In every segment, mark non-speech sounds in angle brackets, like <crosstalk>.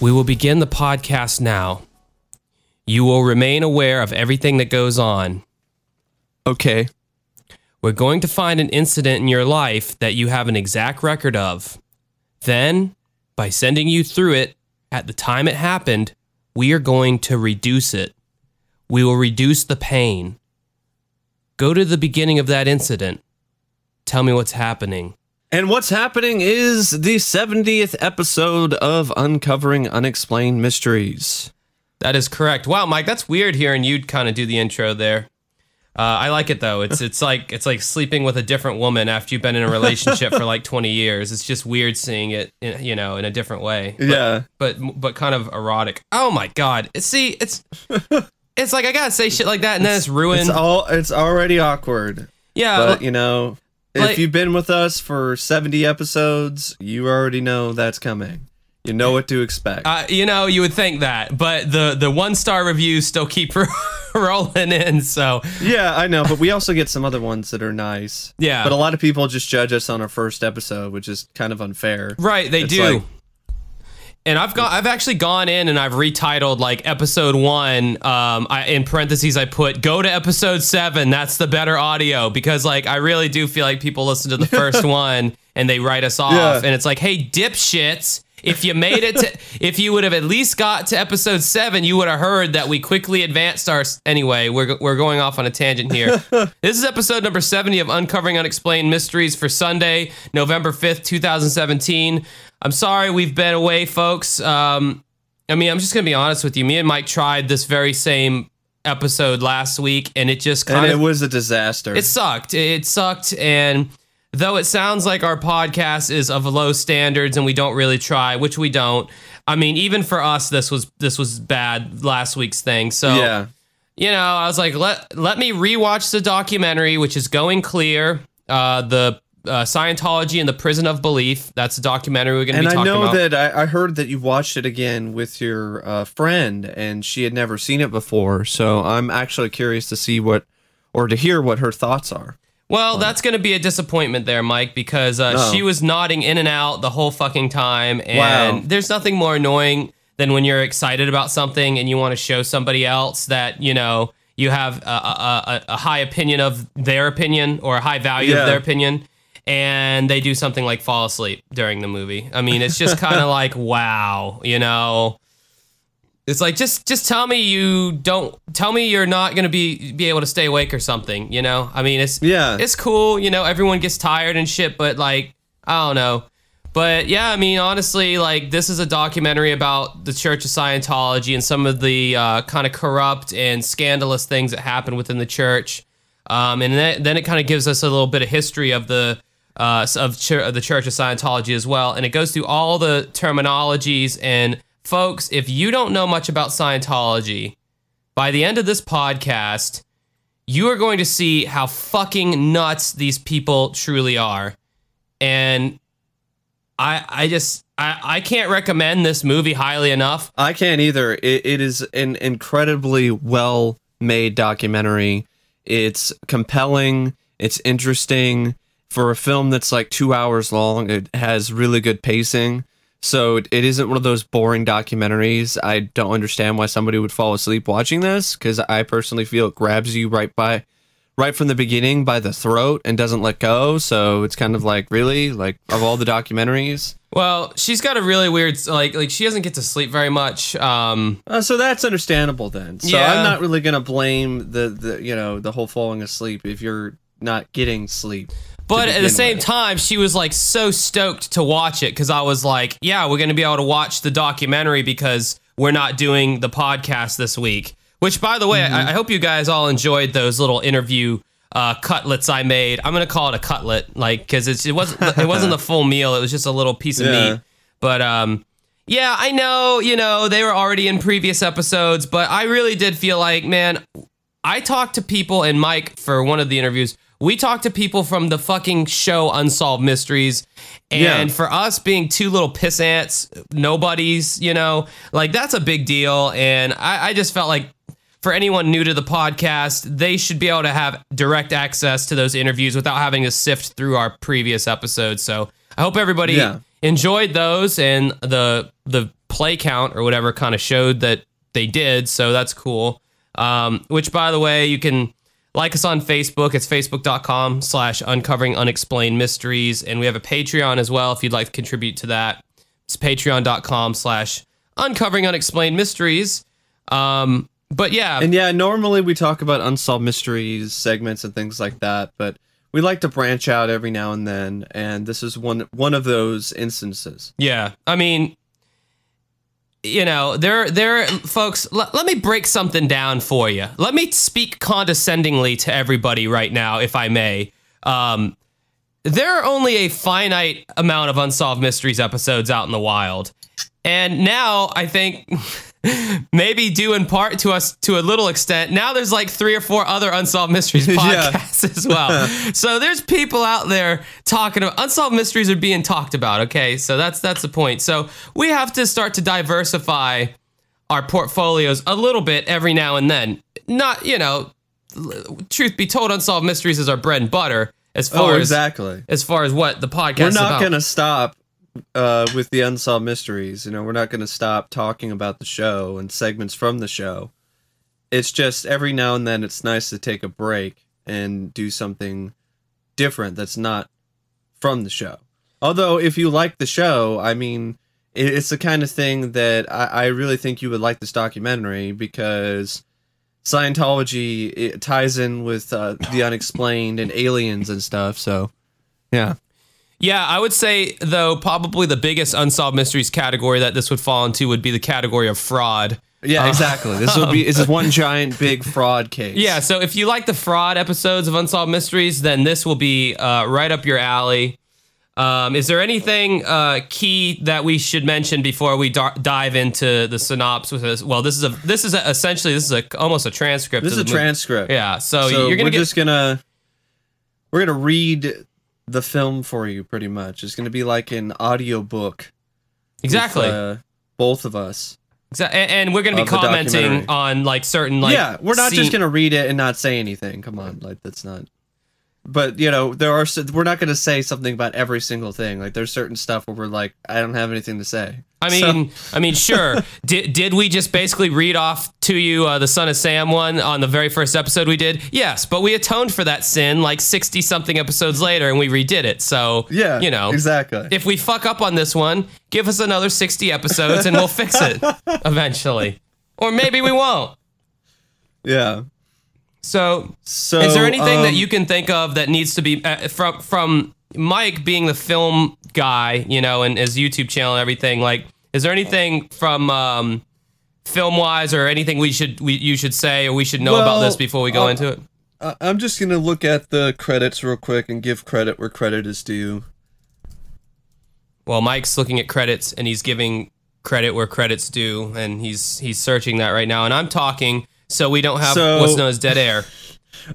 We will begin the podcast now. You will remain aware of everything that goes on. Okay. We're going to find an incident in your life that you have an exact record of. Then, by sending you through it at the time it happened, we are going to reduce it. We will reduce the pain. Go to the beginning of that incident. Tell me what's happening. And what's happening is the 70th episode of Uncovering Unexplained Mysteries. That is correct. Wow, Mike, that's weird hearing you kind of do the intro there. Uh, I like it though. It's it's like it's like sleeping with a different woman after you've been in a relationship for like 20 years. It's just weird seeing it, in, you know, in a different way. But, Yeah. but but kind of erotic. Oh my god! See, it's it's like I gotta say shit like that, and then it's ruined. It's all it's already awkward. yeah, But you know, like- if you've been with us for 70 episodes, you already know that's coming. You know what to expect. uh, you know, you would think that, but the the one star reviews still keep <laughs> <laughs> rolling in. So yeah, I know, but we also get some other ones that are nice. Yeah. But a lot of people just judge us on our first episode, which is kind of unfair. Right, they It's do. like- and I've got I've actually gone in and I've retitled like episode one. Um, I, in parentheses I put go to episode seven. That's the better audio because like I really do feel like people listen to the <laughs> first one and they write us off, Yeah. and it's like, hey, dipshits. If you made it to, if you would have at least got to episode seven, you would have heard that we quickly advanced our. Anyway, we're we're going off on a tangent here. <laughs> this is episode number seventy of Uncovering Unexplained Mysteries for Sunday, November fifth, two thousand seventeen. I'm sorry we've been away, folks. Um, I mean, I'm just gonna be honest with you. Me and Mike tried this very same episode last week, and it just And kind it of was a disaster. it sucked. It sucked, and though it sounds like our podcast is of low standards and we don't really try, which we don't. I mean, even for us, this was this was bad last week's thing. So yeah. you know, I was like, let let me rewatch the documentary, which is going clear. Uh, the uh, Scientology and the Prison of Belief. That's a documentary we're going to be I talking about. And I know that I, I heard that you watched it again with your uh, friend, and she had never seen it before. So I'm actually curious to see what, or to hear what her thoughts are. Well, that's going to be a disappointment there, Mike, because uh, Oh. she was nodding in and out the whole fucking time. And Wow. there's nothing more annoying than when you're excited about something and you want to show somebody else that, you know, you have a, a, a, a high opinion of their opinion or a high value Yeah. of their opinion. And they do something like fall asleep during the movie. I mean, it's just kind of <laughs> like, wow, you know. It's like just just tell me you don't tell me you're not gonna be be able to stay awake or something, you know? I mean it's Yeah. it's cool, you know, everyone gets tired and shit, but like, I don't know. But yeah, I mean, honestly, like this is a documentary about the Church of Scientology and some of the uh, kind of corrupt and scandalous things that happen within the church. Um, and then, then it kind of gives us a little bit of history of the uh, of, of the Church of Scientology as well, and it goes through all the terminologies. And folks, if you don't know much about Scientology, by the end of this podcast, you are going to see how fucking nuts these people truly are. And I I just I, I can't recommend this movie highly enough. I can't either. It, it is an incredibly well made documentary. It's compelling. It's interesting. For a film that's like two hours long, it has really good pacing. So it, it isn't one of those boring documentaries. I don't understand why somebody would fall asleep watching this because I personally feel it grabs you right by, right from the beginning by the throat and doesn't let go. So it's kind of like really like of all the documentaries. Well, she's got a really weird like like she doesn't get to sleep very much. Um Uh, so that's understandable then. So Yeah. I'm not really gonna blame the, the you know the whole falling asleep if you're not getting sleep. But at the same with. time, she was like so stoked to watch it because I was like, yeah, we're going to be able to watch the documentary because we're not doing the podcast this week. Which, by the way, Mm-hmm. I, I hope you guys all enjoyed those little interview uh, cutlets I made. I'm going to call it a cutlet, like because it wasn't it wasn't the <laughs> full meal. It was just a little piece of Yeah. meat. But um, yeah, I know, you know, they were already in previous episodes, but I really did feel like, man, I talked to people and Mike for one of the interviews. We talk to people from the fucking show Unsolved Mysteries. And Yeah. for us being two little piss ants, nobodies, you know, like that's a big deal. And I, I just felt like for anyone new to the podcast, they should be able to have direct access to those interviews without having to sift through our previous episodes. So I hope everybody Yeah. enjoyed those and the the play count or whatever kind of showed that they did. So that's cool. Um, which by the way, you can like us on Facebook. It's facebook.com slash uncovering unexplained mysteries. And we have a Patreon as well if you'd like to contribute to that. It's patreon.com slash uncovering unexplained mysteries. Um, but yeah, And yeah, normally we talk about unsolved mysteries segments and things like that, but we like to branch out every now and then, and this is one one of those instances. Yeah, I mean, you know, there, there, folks. Let, let me break something down for you. Let me speak condescendingly to everybody right now, if I may. Um, there are only a finite amount of unsolved mysteries episodes out in the wild, and now I think. <laughs> Maybe due in part to us to a little extent. Now there's like three or four other unsolved mysteries <laughs> Yeah. podcasts as well. <laughs> so there's people out there talking about unsolved mysteries are being talked about. Okay, so that's that's the point. So we have to start to diversify our portfolios a little bit every now and then. Not you know, truth be told, unsolved mysteries is our bread and butter as far Oh, as exactly. as far as what the podcast We're not going to stop uh, with the unsolved mysteries. You know, we're not going to stop talking about the show and segments from the show. It's just every now and then it's nice to take a break and do something different that's not from the show. Although, if you like the show, I mean, it's the kind of thing that I, I really think you would like this documentary because Scientology ties in with uh, the unexplained and aliens and stuff. So, yeah. Yeah, I would say though probably the biggest unsolved mysteries category that this would fall into would be the category of fraud. Yeah, exactly. This would be this is one giant big fraud case. Yeah, so if you like the fraud episodes of Unsolved Mysteries, then this will be uh, right up your alley. Um, is there anything uh, key that we should mention before we dive into the synopsis? Well, this is a this is a, essentially this is a almost a transcript. This is a movie. transcript. Yeah, so, So you're gonna we're get just gonna we're gonna read the film for you pretty much. It's gonna be like an audio book. exactly, uh, both of us. Exa- and, and we're gonna be commenting on like certain like yeah, we're not scene- just gonna read it and not say anything. Come on, like that's not. But you know, there are we're not gonna say something about every single thing. Like there's certain stuff where we're like, I don't have anything to say. I So- mean, I mean, sure. <laughs> did did we just basically read off to you uh, the Son of Sam one on the very first episode we did? Yes, but we atoned for that sin like sixty something episodes later, and we redid it. So yeah, you know, exactly. if we fuck up on this one, give us another sixty episodes, and we'll fix it <laughs> eventually, or maybe we won't. yeah. So, So is there anything that um, you can think of that needs to be uh, from from Mike being the film guy, you know, and his YouTube channel and everything? Like, is there anything from um, film wise or anything we should we you should say or we should know about this before we go uh, into it? I'm just gonna look at the credits real quick and give credit where credit is due. Well, Mike's looking at credits and he's giving credit where credit's due, and he's he's searching that right now, and I'm talking, so we don't have So- what's known as dead air. <laughs>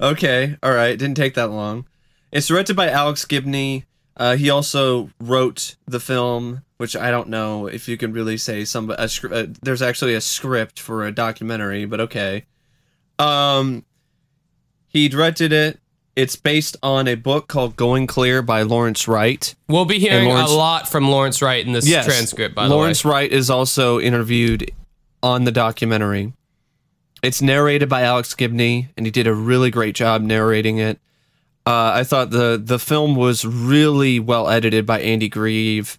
Okay, all right, didn't take that long. It's directed by Alex Gibney. Uh, he also wrote the film, which I don't know if you can really say some. A, scr- uh, there's actually a script for a documentary, but okay. Um, he directed it. It's based on a book called Going Clear by Lawrence Wright. We'll be hearing Lawrence- a lot from Lawrence Wright in this transcript. By Lawrence the way, Lawrence Wright is also interviewed on the documentary. It's narrated by Alex Gibney, and he did a really great job narrating it. Uh, I thought the the film was really well edited by Andy Grieve,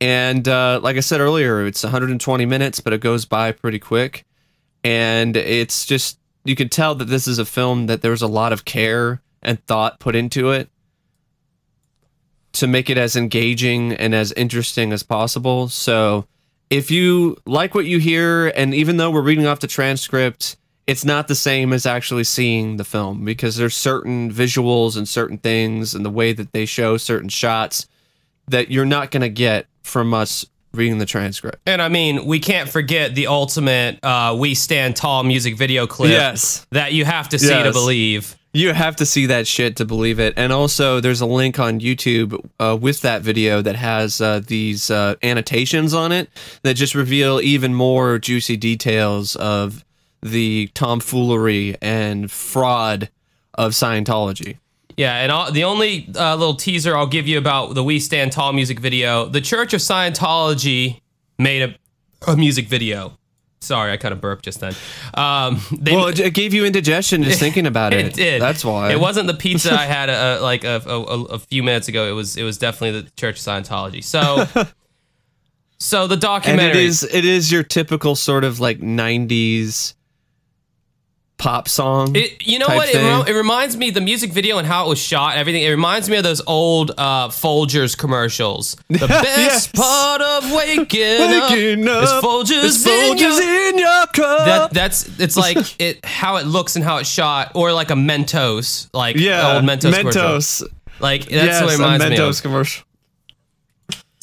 and uh, like I said earlier, it's 120 minutes, but it goes by pretty quick, and it's just you can tell that this is a film that there's a lot of care and thought put into it to make it as engaging and as interesting as possible. So, if you like what you hear, and even though we're reading off the transcript, it's not the same as actually seeing the film because there's certain visuals and certain things and the way that they show certain shots that you're not going to get from us reading the transcript. And I mean, we can't forget the ultimate uh, "We Stand Tall" music video clip Yes. that you have to see to believe. You have to see that shit to believe it. And also, there's a link on YouTube uh, with that video that has uh, these uh, annotations on it that just reveal even more juicy details of the tomfoolery and fraud of Scientology. Yeah, and all, the only uh, little teaser I'll give you about the We Stand Tall music video the Church of Scientology made a, a music video. Sorry, I kind of burped just then. Um, they, Well, it, gave you indigestion just thinking about <laughs> it. it did. That's why. it wasn't the pizza I <laughs> had uh like a, a, a few minutes ago. It was it was definitely the Church of Scientology. So, <laughs> so the And documentary. it is it is your typical sort of like '90s pop song. It, you know what? It, rem- it reminds me the music video and how it was shot. and Everything. It reminds me of those old uh, Folgers commercials. <laughs> The best Yes. part of <laughs> waking, Waking up, is up Folgers, It's in Folgers your- in your cup. That that's it's like <laughs> it how it looks and how it's shot, or like a Mentos, like yeah, old Mentos. commercial. Mentos. Like that's yes, what it a reminds me Mentos of. commercial.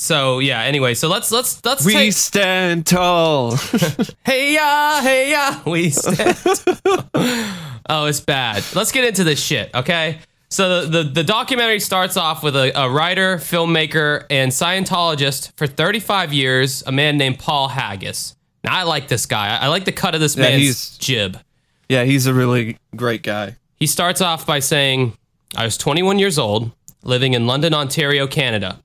So yeah. Anyway, so let's let's let's We take. stand tall. <laughs> Hey ya, hey ya, we stand. <laughs> oh, it's bad. Let's get into this shit, okay? So the, the, the documentary starts off with a, a writer, filmmaker, and Scientologist for 35 years, a man named Paul Haggis. Now I like this guy. I, I like the cut of this Yeah, man's he's- jib. yeah, he's a really great guy. He starts off by saying, I was 21 years old, living in London, Ontario, Canada.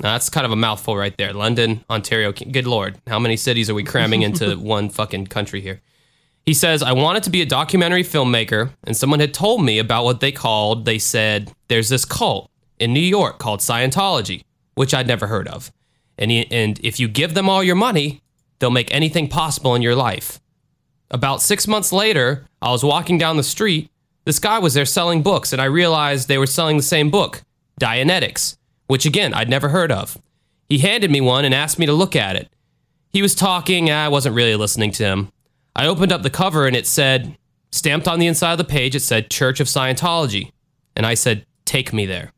Now, that's kind of a mouthful right there. London, Ontario. Good Lord. How many cities are we cramming into <laughs> one fucking country here? He says, I wanted to be a documentary filmmaker, and someone had told me about what they called, they said, there's this cult in New York called Scientology, which I'd never heard of. And, he, and if you give them all your money, they'll make anything possible in your life. About six months later, I was walking down the street. This guy was there selling books, and I realized they were selling the same book, Dianetics, which again, I'd never heard of. He handed me one and asked me to look at it. He was talking, I wasn't really listening to him. I opened up the cover and it said, stamped on the inside of the page, it said Church of Scientology. And I said, Take me there.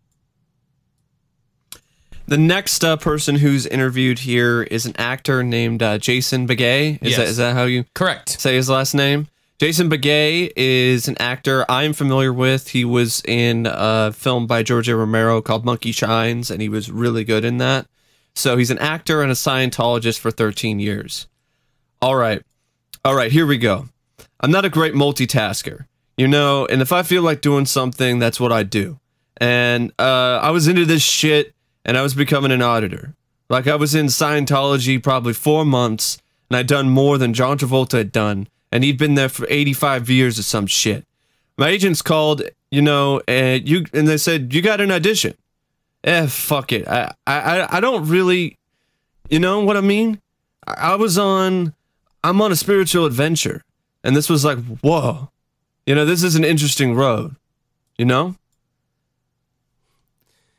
The next uh, person who's interviewed here is an actor named uh, Jason Beghe. Is, Yes. that, is that how you Correct. say his last name? Jason Beghe is an actor I'm familiar with. He was in a film by George A. Romero called Monkey Shines, and he was really good in that. So he's an actor and a Scientologist for 13 years. All right. All right, here we go. I'm not a great multitasker, you know, and if I feel like doing something, that's what I do. And uh, I was into this shit, and I was becoming an auditor. Like I was in Scientology probably four months, and I'd done more than John Travolta had done, and he'd been there for 85 years or some shit. My agents called, you know, and you and they said you got an audition. Eh, fuck it. I I I don't really, you know what I mean. I I was on, I'm on a spiritual adventure, and this was like, whoa, you know, this is an interesting road, you know.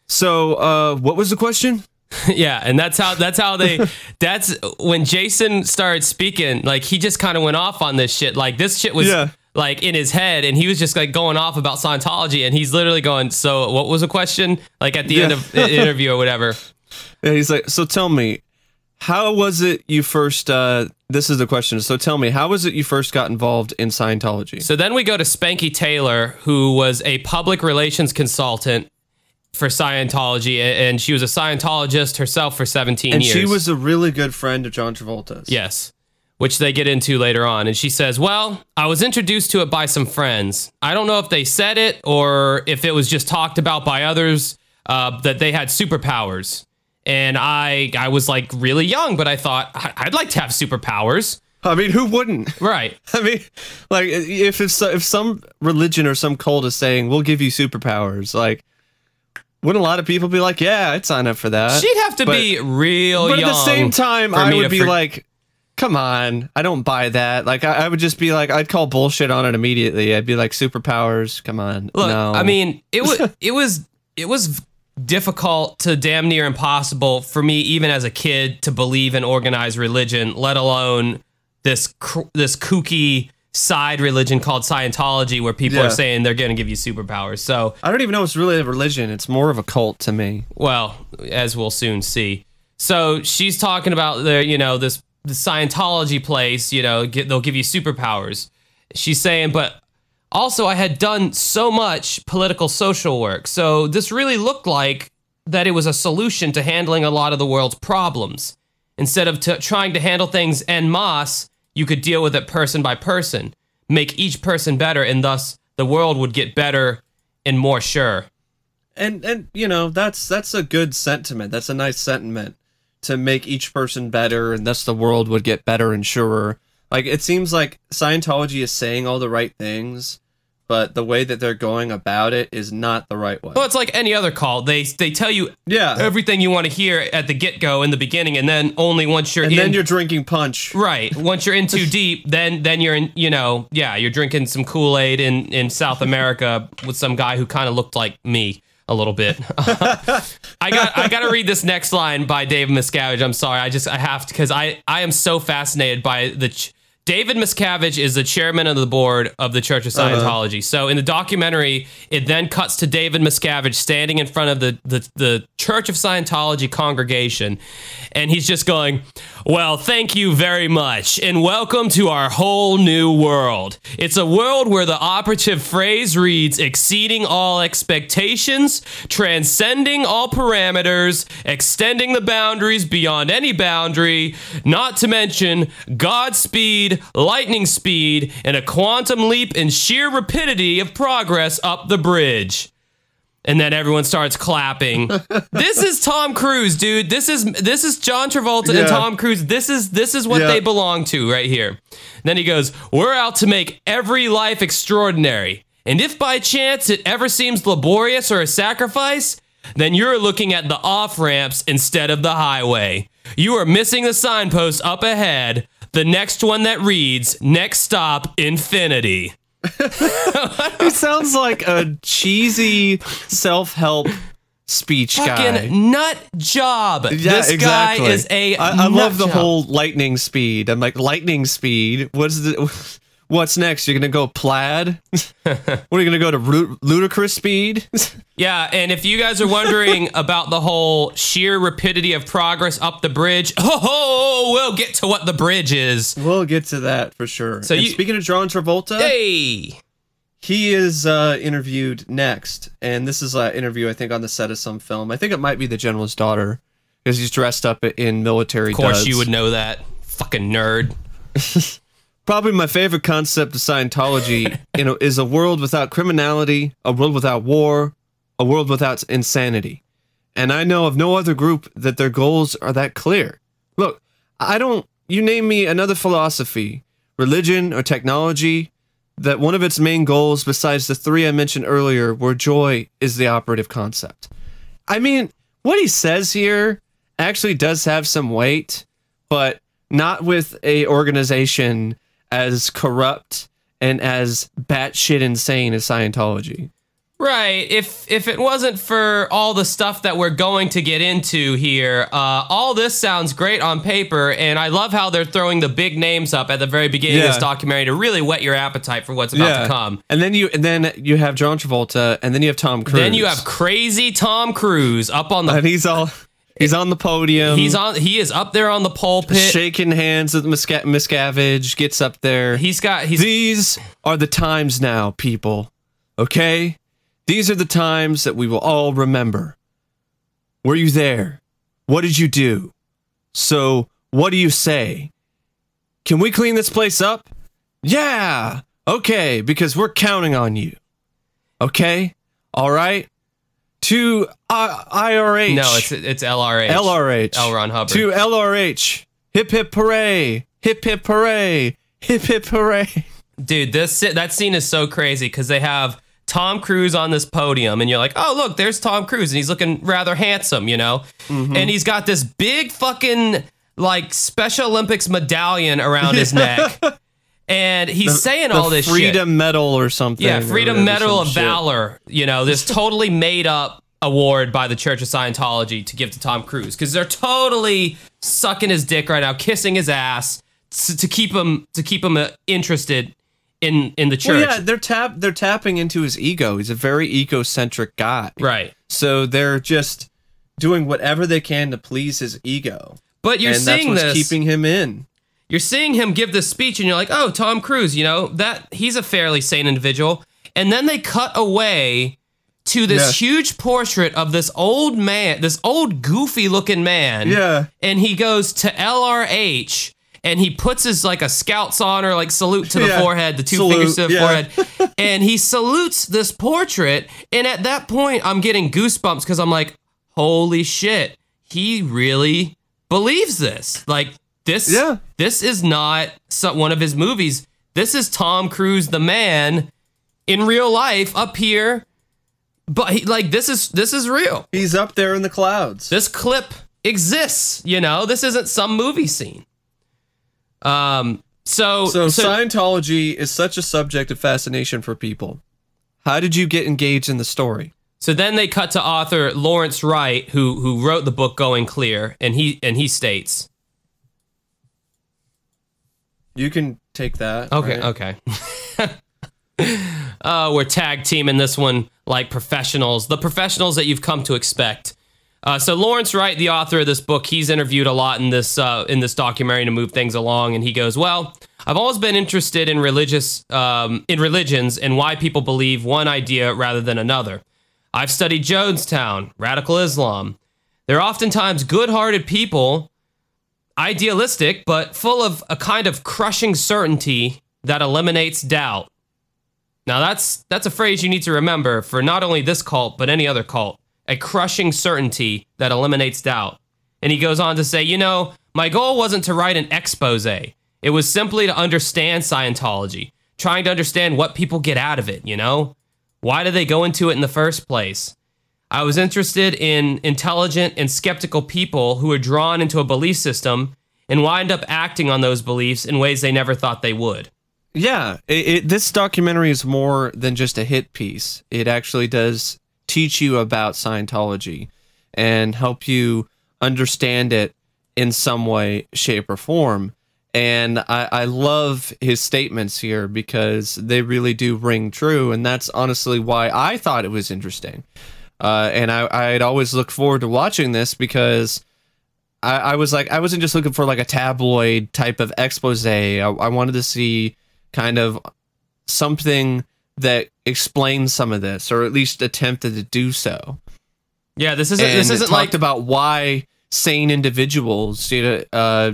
So, uh, what was the question? <laughs> yeah, and that's how that's how they <laughs> that's when Jason started speaking, like he just kind of went off on this shit. Like this shit was Yeah. like in his head and he was just like going off about Scientology and he's literally going, "So, what was the question?" Like at the end of the <laughs> interview or whatever. And he's like, so tell me, how was it you first? Uh, this is the question. So tell me, how was it you first got involved in Scientology? So then we go to Spanky Taylor, who was a public relations consultant for Scientology, and she was a Scientologist herself for 17 and years. she was a really good friend of John Travolta's. Yes, which they get into later on. And she says, Well, I was introduced to it by some friends. I don't know if they said it or if it was just talked about by others uh, that they had superpowers. And I, I was like really young, but I thought "I- I'd like to have superpowers. I mean, who wouldn't? <laughs> Right. I mean, like if if, so, if some religion or some cult is saying we'll give you superpowers, like wouldn't a lot of people be like, yeah, I'd sign up for that? She'd have to But- be real but at the same time, I would be for- like, come on, I don't buy that. Like, I, I would just be like, I'd call bullshit on it immediately. I'd be like, superpowers, come on, Look, no. I mean, it was <laughs> it was it was difficult to damn near impossible for me, even as a kid, to believe in organized religion, let alone this cr- this kooky side religion called Scientology, where people Yeah. are saying they're going to give you superpowers. So, I don't even know it's really a religion. It's more of a cult to me. well, as we'll soon see. So she's talking about the you know this the Scientology place. You know, get, they'll give you superpowers. She's saying, but Also, I had done so much political social work, so this really looked like that it was a solution to handling a lot of the world's problems. Instead of t- trying to handle things en masse, you could deal with it person by person, make each person better, and thus the world would get better and more sure. and and you know that's that's a good sentiment that's a nice sentiment to make each person better and thus the world would get better and surer like it seems like scientology is saying all the right things but the way that they're going about it is not the right way Well, it's like any other call. They they tell you yeah everything you want to hear at the get go in the beginning, and then only once you're and in. then you're drinking punch Right. Once you're in too <laughs> deep, then then you're in. You know, yeah, you're drinking some Kool Aid in in South America with some guy who kind of looked like me a little bit. <laughs> I got I got to read this next line by Dave Miscavige. I'm sorry, I just I have to because I I am so fascinated by the. Ch- David Miscavige is the chairman of the board of the Church of uh-huh. Scientology. So in the documentary, it then cuts to David Miscavige standing in front of the, the, the Church of Scientology congregation. And he's just going, Well, thank you very much. And welcome to our whole new world. It's a world where the operative phrase reads exceeding all expectations, transcending all parameters, extending the boundaries beyond any boundary, not to mention Godspeed, lightning speed, and a quantum leap in sheer rapidity of progress up the bridge. And then everyone starts clapping. <laughs> this is Tom Cruise, dude. This is this is John Travolta and Tom Cruise. This is this is what Yeah. they belong to right here. Then he goes, "We're out to make every life extraordinary. And if by chance it ever seems laborious or a sacrifice, then you're looking at the off ramps instead of the highway. You are missing the signpost up ahead, the next one that reads, next stop, infinity. he sounds like a cheesy self-help speech guy Fucking nut job. this guy is a I, I love the job. whole lightning speed. I'm like lightning speed. What's the? What's next? You're gonna go plaid? <laughs> what are you gonna go to ludicrous speed? <laughs> Yeah, and if you guys are wondering <laughs> about the whole sheer rapidity of progress up the bridge, oh, we'll get to what the bridge is. we'll get to that for sure. So you- speaking of John Travolta, Hey, he is uh, interviewed next, and this is an interview I think on the set of some film. I think it might be the General's daughter because he's dressed up in military. of course duds. you would know that. Fucking nerd. Probably my favorite concept of Scientology, <laughs> you know, is a world without criminality, a world without war, a world without insanity. And I know of no other group that their goals are that clear. Look, I don't you name me another philosophy, religion or technology that one of its main goals besides the three I mentioned earlier where joy is the operative concept. I mean, what he says here actually does have some weight, but not with a organization as corrupt and as batshit insane as Scientology. Right. If if it wasn't for all the stuff that we're going to get into here, uh, all this sounds great on paper, and I love how they're throwing the big names up at the very beginning of this documentary to really whet your appetite for what's about to come. And then you and then you have John Travolta and then you have Tom Cruise. Then you have crazy Tom Cruise up on the. and he's all he's on the podium. He's on. He is up there on the pulpit. shaking hands with Misca- Miscavige, gets up there. He's got. He's These are the times now, people. Okay? These are the times that we will all remember. Were you there? What did you do? So, what do you say? Can we clean this place up? Yeah! Okay, because we're counting on you. Okay? All right? To uh, IRH. no. It's it's LRH. LRH. L. Ron Hubbard. To LRH. Hip hip hooray. Hip hip hooray. Hip hip hooray. Dude, this that scene is so crazy because they have Tom Cruise on this podium, and you're like, oh look, there's Tom Cruise, and he's looking rather handsome, you know, Mm-hmm. and he's got this big fucking like Special Olympics medallion around his neck, and he's saying all this Freedom shit. Medal or something. Yeah, Freedom Medal some of shit. Valor. You know, this <laughs> totally made up award by the Church of Scientology to give to Tom Cruise because they're totally sucking his dick right now, kissing his ass to, to keep him to keep him uh, interested in in the church. Well, yeah, they're tap they're tapping into his ego. He's a very egocentric guy. Right. So they're just doing whatever they can to please his ego. But you're and that's seeing what's this. keeping him in. you're seeing him give this speech and you're like, "Oh, Tom Cruise, you know, that he's a fairly sane individual." And then they cut away to this Yeah. huge portrait of this old man, this old goofy looking man. Yeah. And he goes to LRH and he puts his like a scout's honor like salute to the Yeah. forehead, the two Salute, fingers to the yeah. forehead. <laughs> and he salutes this portrait. And at that point, I'm getting goosebumps because I'm like, holy shit, he really believes this. Like this, Yeah. this is not so, one of his movies. This is Tom Cruise, the man, in real life up here. But he, like this is this is real. He's up there in the clouds. This clip exists. You know, this isn't some movie scene. Um. So So, Scientology is such a subject of fascination for people. How did you get engaged in the story? So then they cut to author Lawrence Wright, who who wrote the book Going Clear, and he and he states, You can take that. "Okay, right? okay, <laughs> uh, we're tag teaming this one like professionals, the professionals that you've come to expect." Uh, so Lawrence Wright, the author of this book, he's interviewed a lot in this uh, in this documentary to move things along, and he goes, "Well, I've always been interested in religious um, in religions and why people believe one idea rather than another. I've studied Jonestown, radical Islam. They're oftentimes good-hearted people, idealistic, but full of a kind of crushing certainty that eliminates doubt. Now that's that's a phrase you need to remember for not only this cult but any other cult. A crushing certainty that eliminates doubt. And he goes on to say, you know, my goal wasn't to write an expose. It was simply to understand Scientology, trying to understand what people get out of it, you know? Why do they go into it in the first place? I was interested in intelligent and skeptical people who are drawn into a belief system and wind up acting on those beliefs in ways they never thought they would. Yeah, it, it, this documentary is more than just a hit piece. It actually does teach you about Scientology and help you understand it in some way, shape, or form. And I, I love his statements here because they really do ring true. And that's honestly why I thought it was interesting. Uh, and I, I'd always look forward to watching this because I, I was like, I wasn't just looking for like a tabloid type of expose. I, I wanted to see kind of something that explains some of this, or at least attempted to do so. Yeah, this isn't And this isn't talked like about why sane individuals, you know, uh,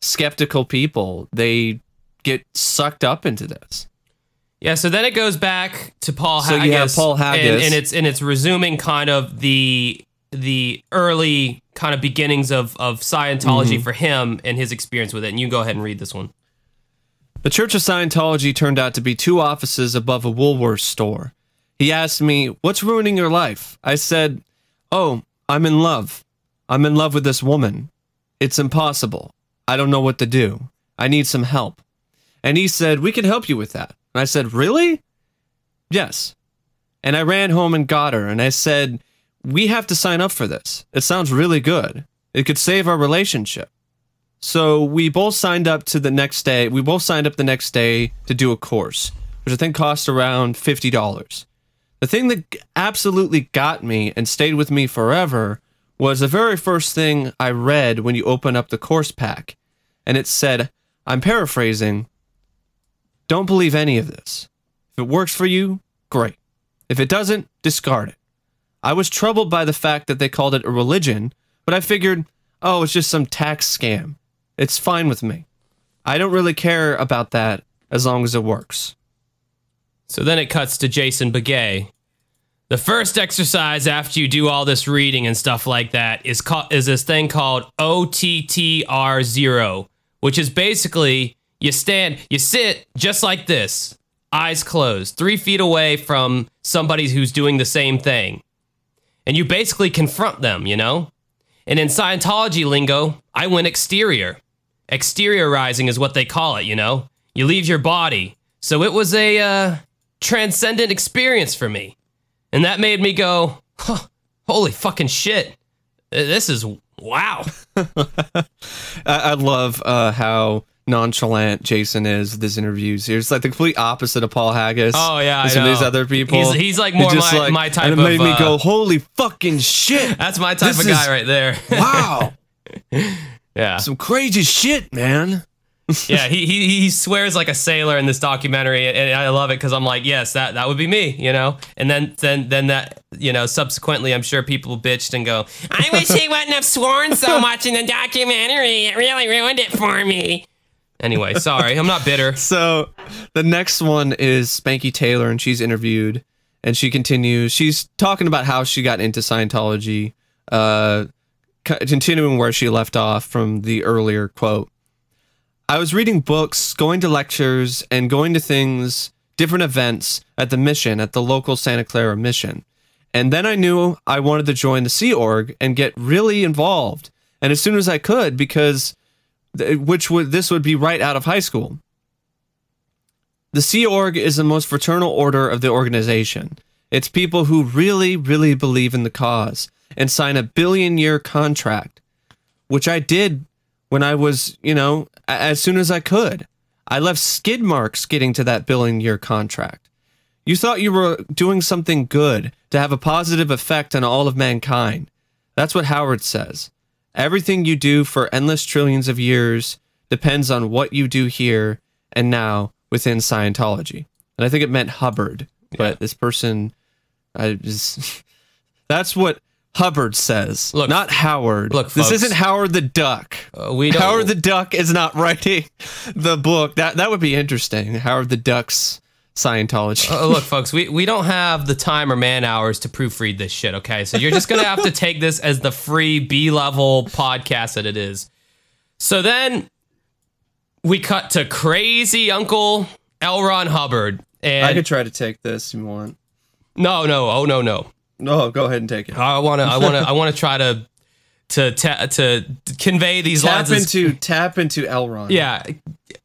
skeptical people, they get sucked up into this. Yeah, so then it goes back to Paul So Haggis. you have Paul Haggis. And, and it's and it's resuming kind of the the early kind of beginnings of of Scientology Mm-hmm. for him and his experience with it. And you go ahead and read this one. The Church of Scientology turned out to be two offices above a Woolworths store. He asked me, What's ruining your life? I said, Oh, I'm in love. I'm in love with this woman. It's impossible. I don't know what to do. I need some help. And he said, We can help you with that. And I said, Really? Yes. And I ran home and got her, and I said, We have to sign up for this. It sounds really good. It could save our relationship. So we both signed up to the next day. We both signed up the next day to do a course, which I think cost around $50. The thing that absolutely got me and stayed with me forever was the very first thing I read when you open up the course pack. And it said, I'm paraphrasing, don't believe any of this. If it works for you, great. If it doesn't, discard it. I was troubled by the fact that they called it a religion, but I figured, oh, it's just some tax scam. It's fine with me. I don't really care about that as long as it works. So then it cuts to Jason Beghe. The first exercise after you do all this reading and stuff like that is called is this thing called OTTR0, which is basically you stand, you sit just like this, eyes closed, three feet away from somebody who's doing the same thing, and you basically confront them. You know, and in Scientology lingo, I went exterior. Exteriorizing is what they call it. You know, you leave your body. So it was a uh, transcendent experience for me. And that made me go, huh, holy fucking shit. This is wow. <laughs> I, I love uh, how nonchalant Jason is with his interviews. He's like the complete opposite of Paul Haggis. Oh, yeah, some of these other people. He's- he's like more my- my type and it made of, me uh, go, holy fucking shit! That's my type of guy is- right there. <laughs> wow, <laughs> yeah. some crazy shit, man. <laughs> yeah, he, he he swears like a sailor in this documentary, and I love it because I'm like, yes, that that would be me, you know. And then then then that you know, subsequently, I'm sure people bitched and go, I wish he wouldn't have sworn so much in the documentary. It really ruined it for me. Anyway, sorry, I'm not bitter. <laughs> So the next one is Spanky Taylor, and she's interviewed, and she continues. She's talking about how she got into Scientology, uh, continuing where she left off from the earlier quote. I was reading books, going to lectures, and going to things, different events at the mission, at the local Santa Clara mission. And then I knew I wanted to join the Sea Org and get really involved. And as soon as I could, because which would this would be right out of high school. The Sea Org is the most fraternal order of the organization. It's people who really, really believe in the cause and sign a billion year contract, which I did when I was, you know, as soon as I could. I left skid marks getting to that billion year contract. You thought you were doing something good to have a positive effect on all of mankind. That's what Howard says. Everything you do for endless trillions of years depends on what you do here and now within Scientology. And I think it meant Hubbard, but this person, I just, <laughs> that's what Hubbard says, Look- not Howard. look, this folks. isn't Howard the Duck. Uh, we don't. Howard the Duck is not <laughs> writing the book. That that would be interesting. Howard the Duck's Scientology. Uh, look, folks, we, we don't have the time or man hours to proofread this shit, okay? So you're just going to have to take this as the free B level podcast that it is. So then we cut to crazy Uncle L. Ron Hubbard. And I could try to take this if you want. no, no, oh, no, no. No, go ahead and take it. I want to, I want to, I want to try to, to, ta- to convey these Tap lines. into tap into L. Ron. Yeah.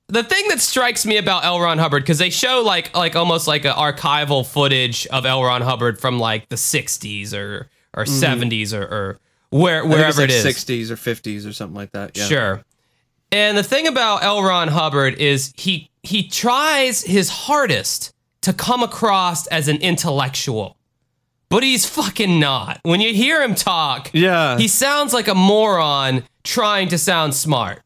The thing that strikes me about L. Ron Hubbard, because they show like like almost like an archival footage of L. Ron Hubbard from like the '60s or or '70s or, or where Mm-hmm. Wherever like it is. 60s or 50s or something like that. Yeah. Sure. And the thing about L. Ron Hubbard is he he tries his hardest to come across as an intellectual, but he's fucking not. When you hear him talk, Yeah. he sounds like a moron trying to sound smart.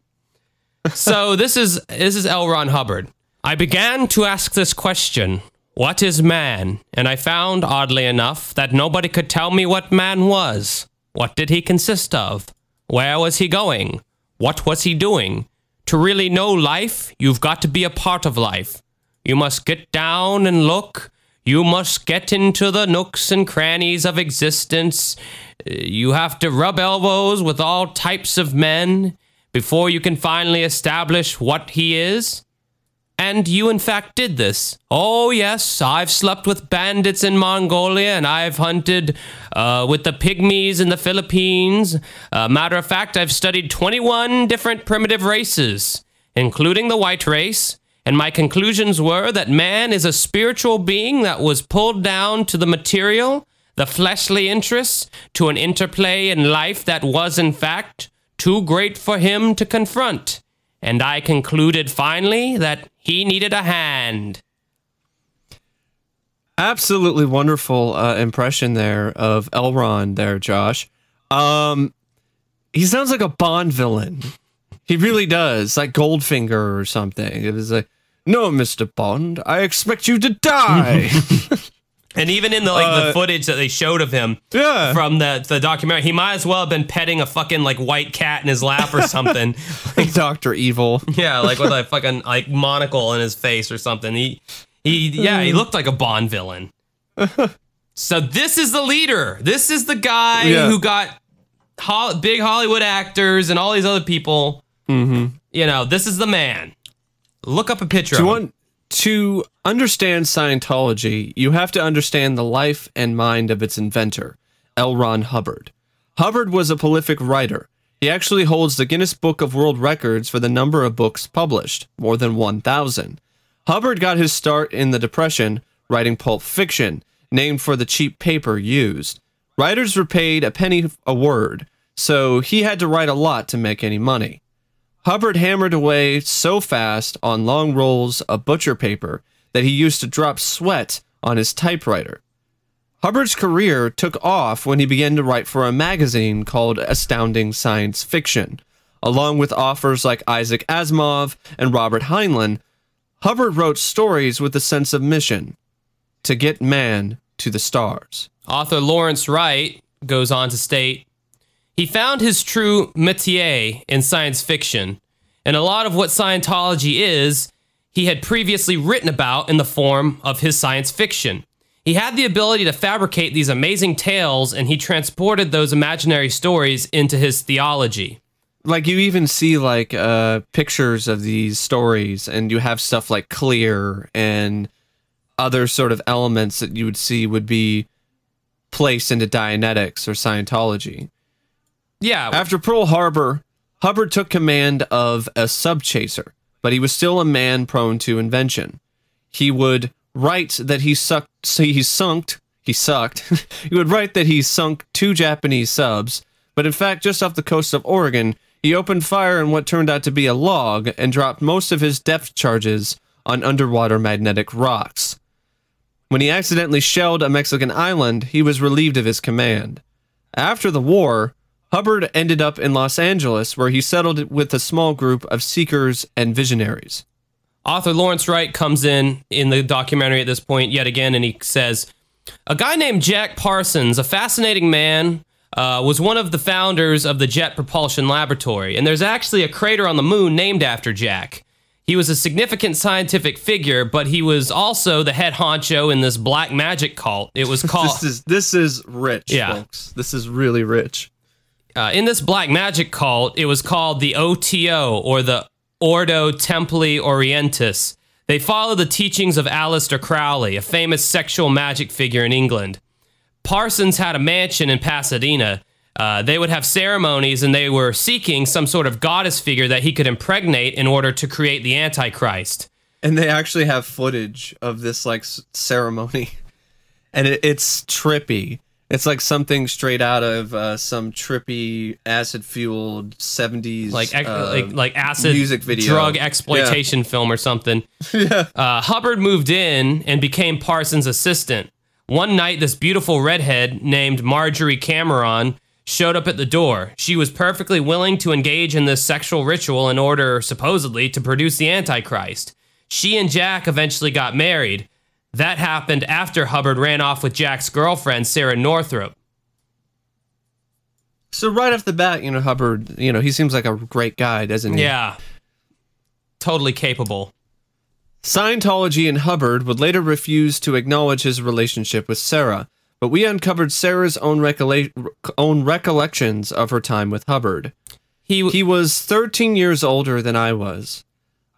so <laughs> this is this is L. Ron Hubbard. I began to ask this question: What is man? And I found, oddly enough, that nobody could tell me what man was. What did he consist of? Where was he going? What was he doing? To really know life, you've got to be a part of life. You must get down and look. You must get into the nooks and crannies of existence. You have to rub elbows with all types of men before you can finally establish what he is. And you, in fact, did this. Oh, yes, I've slept with bandits in Mongolia and I've hunted uh, with the pygmies in the Philippines. Uh, matter of fact, I've studied 21 different primitive races, including the white race. And my conclusions were that man is a spiritual being that was pulled down to the material, the fleshly interests, to an interplay in life that was, in fact, too great for him to confront. And I concluded finally that he needed a hand. Absolutely wonderful uh, impression there of L. Ron there, Josh. Um, he sounds like a Bond villain. He really does, like Goldfinger or something. It was like, no, Mister Bond, I expect you to die. <laughs> And even in the like the Uh, footage that they showed of him yeah, from the the documentary, he might as well have been petting a fucking like white cat in his lap or something. <laughs> Like Doctor Evil. yeah, like with a fucking like monocle in his face or something. He he yeah, he looked like a Bond villain. <laughs> so this is the leader. This is the guy Yeah. who got ho- big Hollywood actors and all these other people. Mm-hmm. You know, this is the man. Look up a picture To of him. un- to understand Scientology, you have to understand the life and mind of its inventor, L. Ron Hubbard. Hubbard was a prolific writer. He actually holds the Guinness Book of World Records for the number of books published, more than 1,000. Hubbard got his start in the Depression writing pulp fiction, named for the cheap paper used. Writers were paid a penny a word, so he had to write a lot to make any money. Hubbard hammered away so fast on long rolls of butcher paper that he used to drop sweat on his typewriter. Hubbard's career took off when he began to write for a magazine called Astounding Science Fiction. Along with authors like Isaac Asimov and Robert Heinlein, Hubbard wrote stories with a sense of mission to get man to the stars. Author Lawrence Wright goes on to state he found his true métier in science fiction, and a lot of what Scientology is, he had previously written about in the form of his science fiction. He had the ability to fabricate these amazing tales, and he transported those imaginary stories into his theology. Like you even see like uh, pictures of these stories, and you have stuff like clear and other sort of elements that you would see would be placed into Dianetics or Scientology. Yeah. After Pearl Harbor, Hubbard took command of a subchaser, but he was still a man prone to invention. He would write that he sucked, he sunk, he sucked. <laughs> he would write that he sunk two Japanese subs, but in fact, just off the coast of Oregon, he opened fire on what turned out to be a log and dropped most of his depth charges on underwater magnetic rocks. When he accidentally shelled a Mexican island, he was relieved of his command. After the war, Hubbard ended up in Los Angeles, where he settled with a small group of seekers and visionaries. Author Lawrence Wright comes in in the documentary at this point yet again, and he says, "A guy named Jack Parsons, a fascinating man." Uh, was one of the founders of the Jet Propulsion Laboratory, and there's actually a crater on the moon named after Jack. He was a significant scientific figure, but he was also the head honcho in this black magic cult. It was <laughs> called. this is this is rich, Yeah. folks. This is really rich. Uh, in this black magic cult, it was called the OTO or the Ordo Templi Orientis. They followed the teachings of Aleister Crowley, a famous sexual magic figure in England. Parsons had a mansion in Pasadena. Uh, they would have ceremonies and they were seeking some sort of goddess figure that he could impregnate in order to create the Antichrist. And they actually have footage of this like ceremony, <laughs> and it, it's trippy. It's like something straight out of uh, some trippy acid fueled seventies like uh, like like acid music video. drug exploitation film or something. <laughs> uh, Hubbard moved in and became Parsons' assistant. One night, this beautiful redhead named Marjorie Cameron showed up at the door. She was perfectly willing to engage in this sexual ritual in order, supposedly, to produce the Antichrist. She and Jack eventually got married. That happened after Hubbard ran off with Jack's girlfriend, Sarah Northrup. So right off the bat, you know Hubbard, you know he seems like a great guy, doesn't he? Yeah. Totally capable. Scientology and Hubbard would later refuse to acknowledge his relationship with Sarah, but we uncovered Sarah's own, recolle- own recollections of her time with Hubbard. He, He was 13 years older than I was.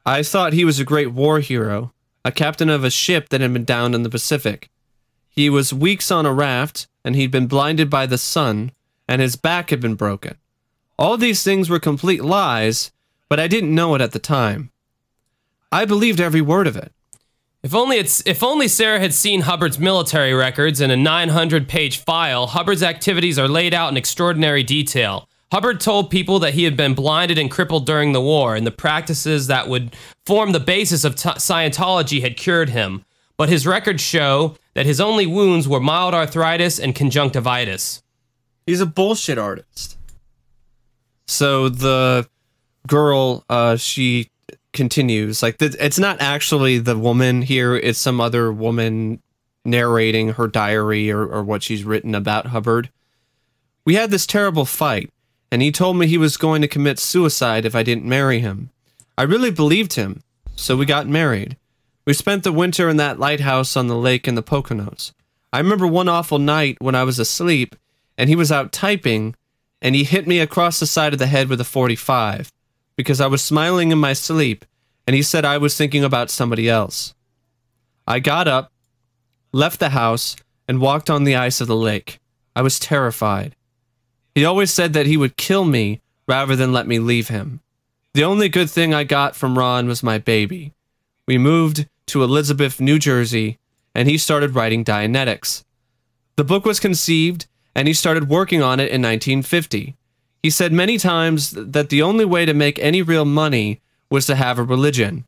I thought he was a great war hero, a captain of a ship that had been down in the Pacific. He was weeks on a raft, and he'd been blinded by the sun, and his back had been broken. All these things were complete lies, but I didn't know it at the time. I believed every word of it. If only it's if only Sarah had seen Hubbard's military records in a 900-page file. Hubbard's activities are laid out in extraordinary detail. Hubbard told people that he had been blinded and crippled during the war, and the practices that would form the basis of t- Scientology had cured him. But his records show that his only wounds were mild arthritis and conjunctivitis. He's a bullshit artist. So the girl, uh, she continues like th- it's not actually the woman here; it's some other woman narrating her diary or, or what she's written about Hubbard. We had this terrible fight, and he told me he was going to commit suicide if I didn't marry him. I really believed him, so we got married. We spent the winter in that lighthouse on the lake in the Poconos. I remember one awful night when I was asleep and he was out typing and he hit me across the side of the head with a 45 because I was smiling in my sleep and he said I was thinking about somebody else. I got up, left the house, and walked on the ice of the lake. I was terrified. He always said that he would kill me rather than let me leave him. The only good thing I got from Ron was my baby. We moved to Elizabeth, New Jersey, and he started writing Dianetics. The book was conceived, and he started working on it in 1950. He said many times that the only way to make any real money was to have a religion.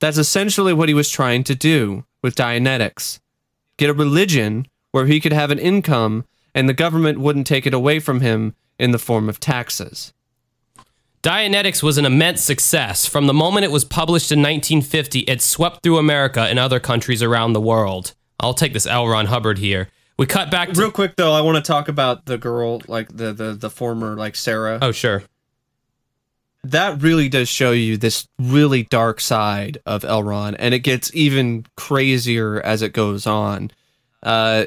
That's essentially what he was trying to do with Dianetics get a religion where he could have an income and the government wouldn't take it away from him in the form of taxes. Dianetics was an immense success. From the moment it was published in 1950, it swept through America and other countries around the world. I'll take this L. Ron Hubbard here. We cut back to. Real quick though, I want to talk about the girl, like the the the former like Sarah. oh, sure. That really does show you this really dark side of L. Ron, and it gets even crazier as it goes on. Uh,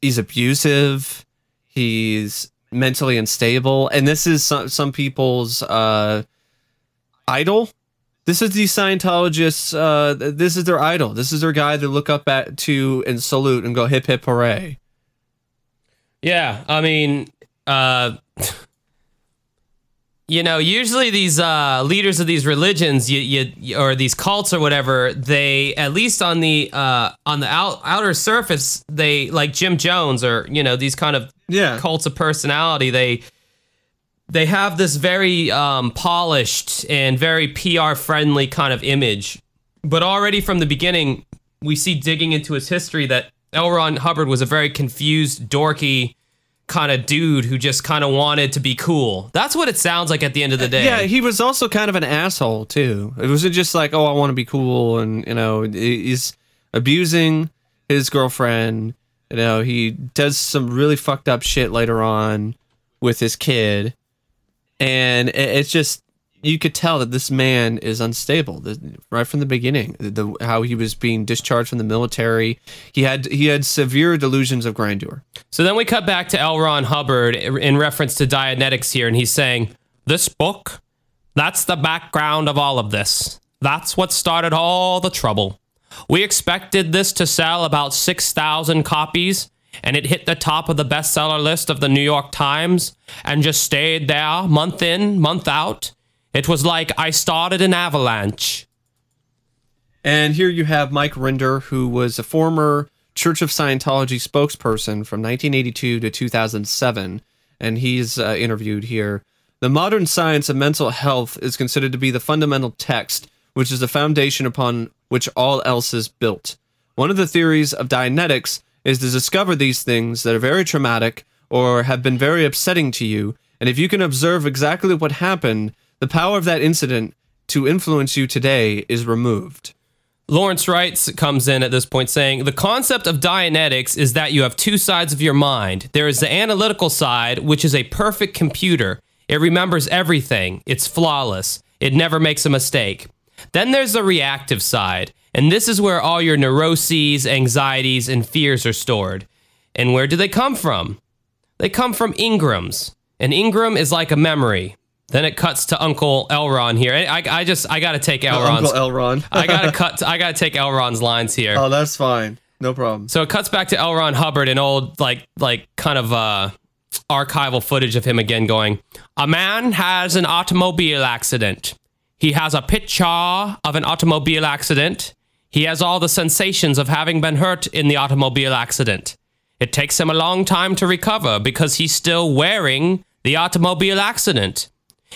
he's abusive. He's mentally unstable, and this is some some people's uh, idol. This is the Scientologists. Uh, this is their idol. This is their guy they look up at to and salute and go hip hip hooray. Yeah, I mean, uh, you know, usually these uh, leaders of these religions, you, you or these cults or whatever, they at least on the uh, on the out, outer surface, they like Jim Jones or you know these kind of Yeah. cults of personality. They they have this very um, polished and very PR friendly kind of image, but already from the beginning, we see digging into his history that L. Ron Hubbard was a very confused, dorky kind of dude who just kind of wanted to be cool. That's what it sounds like at the end of the day. Yeah, he was also kind of an asshole too. It wasn't just like, oh, I want to be cool, and you know, he's abusing his girlfriend. You know, he does some really fucked up shit later on with his kid, and it's just you could tell that this man is unstable the- right from the beginning. The how he was being discharged from the military, he had he had severe delusions of grandeur. So then we cut back to L. Ron Hubbard in reference to Dianetics here, and he's saying, This book, that's the background of all of this. That's what started all the trouble. We expected this to sell about 6,000 copies, and it hit the top of the bestseller list of the New York Times and just stayed there month in, month out. It was like I started an avalanche. And here you have Mike Rinder, who was a former Church of Scientology spokesperson from 1982 to 2007. And he's uh, interviewed here. The modern science of mental health is considered to be the fundamental text, which is the foundation upon which all else is built. One of the theories of Dianetics is to discover these things that are very traumatic or have been very upsetting to you. And if you can observe exactly what happened, the power of that incident to influence you today is removed. Lawrence Wright comes in at this point saying the concept of Dianetics is that you have two sides of your mind. There is the analytical side, which is a perfect computer. It remembers everything. It's flawless. It never makes a mistake. Then there's the reactive side, and this is where all your neuroses, anxieties, and fears are stored. And where do they come from? They come from engrams. An engram is like a memory. Then it cuts to Uncle L. Ron here. I, I just I gotta take L. Ron's Uncle L. Ron. <laughs> I gotta <laughs> cut. I gotta take L. Ron's lines here. oh, that's fine. No problem. So it cuts back to L. Ron Hubbard, an old like like kind of uh, archival footage of him again going. A man has an automobile accident. He has a picture of an automobile accident. He has all the sensations of having been hurt in the automobile accident. It takes him a long time to recover because he's still wearing the automobile accident.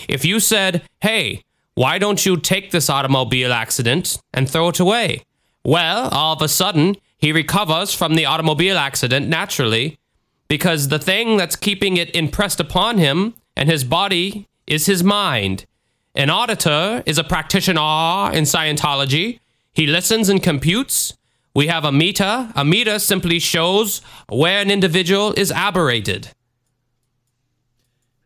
If you said, hey, why don't you take this automobile accident and throw it away? Well, all of a sudden, he recovers from the automobile accident naturally because the thing that's keeping it impressed upon him and his body is his mind. An auditor is a practitioner in Scientology. He listens and computes. We have a meter. A meter simply shows where an individual is aberrated.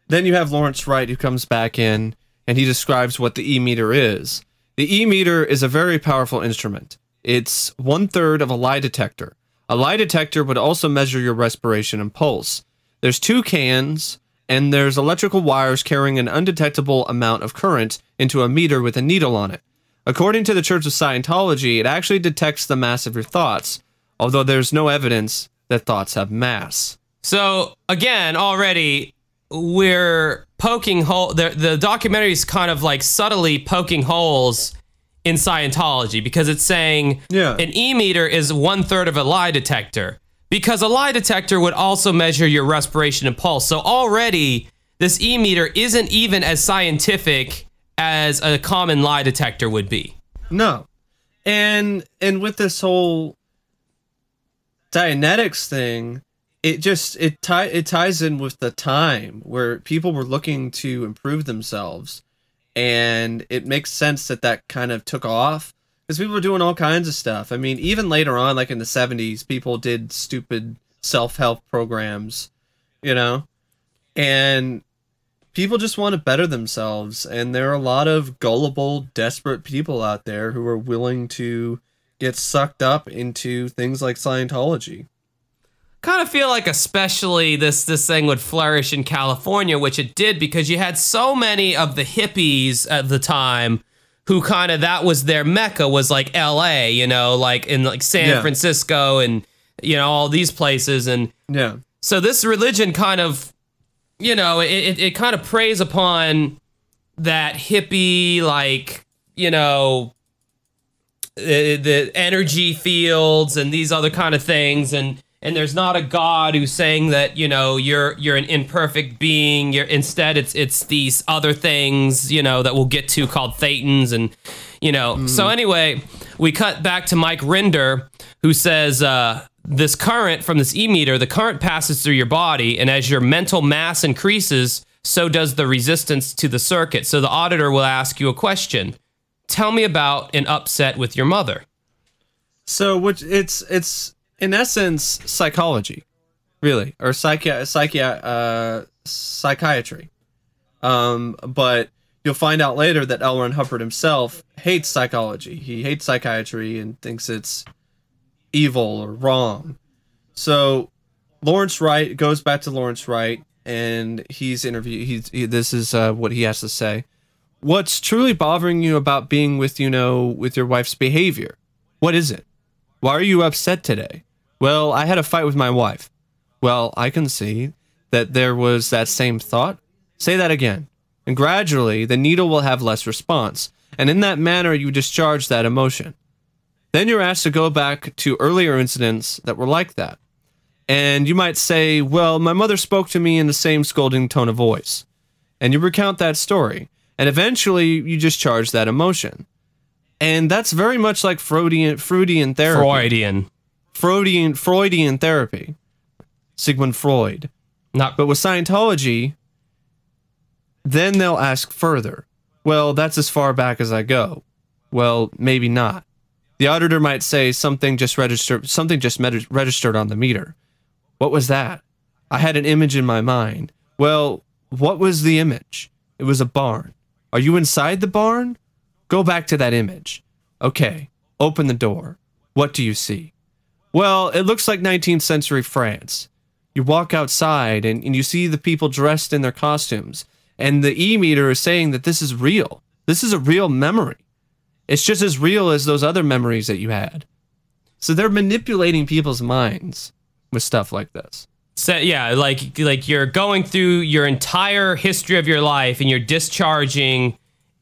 Then you have Lawrence Wright who comes back in and he describes what the E meter is. The E meter is a very powerful instrument. It's one third of a lie detector. A lie detector would also measure your respiration and pulse. There's two cans, and there's electrical wires carrying an undetectable amount of current into a meter with a needle on it. According to the Church of Scientology, it actually detects the mass of your thoughts, although there's no evidence that thoughts have mass. So again, already we're poking hole. The the documentary is kind of like subtly poking holes in Scientology because it's saying Yeah. an e meter is one third of a lie detector because a lie detector would also measure your respiration and pulse. So already this e meter isn't even as scientific as a common lie detector would be. No. And and with this whole Dianetics thing, it just it tie it ties in with the time where people were looking to improve themselves, and it makes sense that that kind of took off because people were doing all kinds of stuff. I mean, even later on, like in the '70s, people did stupid self help programs, you know, and people just want to better themselves. And there are a lot of gullible desperate people out there who are willing to get sucked up into things like scientology kind of feel like especially this this thing would flourish in California, which it did because you had so many of the hippies at the time who kind of that was their mecca was like L.A. You know, like in like San Yeah. Francisco and you know all these places and yeah so this religion kind of you know it, it, it kind of preys upon that hippie like you know the, the energy fields and these other kind of things and and there's not a god who's saying that you know you're you're an imperfect being. You're instead it's it's these other things you know that we'll get to called thetans and you know. So anyway we cut back to mike rinder who says uh this current from this e-meter the current passes through your body and as your mental mass increases so does the resistance to the circuit. So the auditor will ask you a question. Tell me about an upset with your mother. So which it's it's in essence psychology really or psychi- psychi- uh, psychiatry. Um but you'll find out later that L. Ron himself hates psychology. He hates psychiatry and thinks it's evil or wrong. So Lawrence Wright goes back to Lawrence Wright and he's interviewed he's he, this is uh, what he has to say. What's truly bothering you about being with you know with your wife's behavior? What is it? Why are you upset today well i had a fight with my wife. Well i can see that there was that same thought. Say that again. And gradually the needle will have less response. And in that manner you discharge that emotion. Then you're asked to go back to earlier incidents that were like that. And you might say well my mother spoke to me in the same scolding tone of voice. And you recount that story. And eventually you discharge that emotion. And that's very much like freudian freudian therapy. Freudian freudian freudian therapy sigmund freud. Not but with scientology then they'll ask further. Well that's as far back as i go. Well maybe not. The auditor might say something just registered something just med- registered on the meter. What was that? I had an image in my mind. Well what was the image? It was a barn. Are you inside the barn? Go back to that image. Okay open the door. What do you see well it looks like 19th century france. You walk outside and, and you see the people dressed in their costumes and the e-meter is saying that this is real. This is a real memory. It's just as real as those other memories that you had. So they're manipulating people's minds with stuff like this. So, yeah, like like you're going through your entire history of your life and you're discharging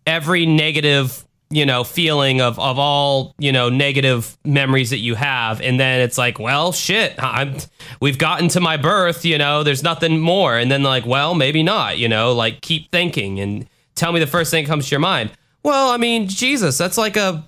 every negative, you know, feeling of of all, you know, negative memories that you have and then it's like, well, shit, I'm we've gotten to my birth, you know, there's nothing more and then like, well, maybe not, you know, like keep thinking and tell me the first thing that comes to your mind. Well, I mean, Jesus, that's like a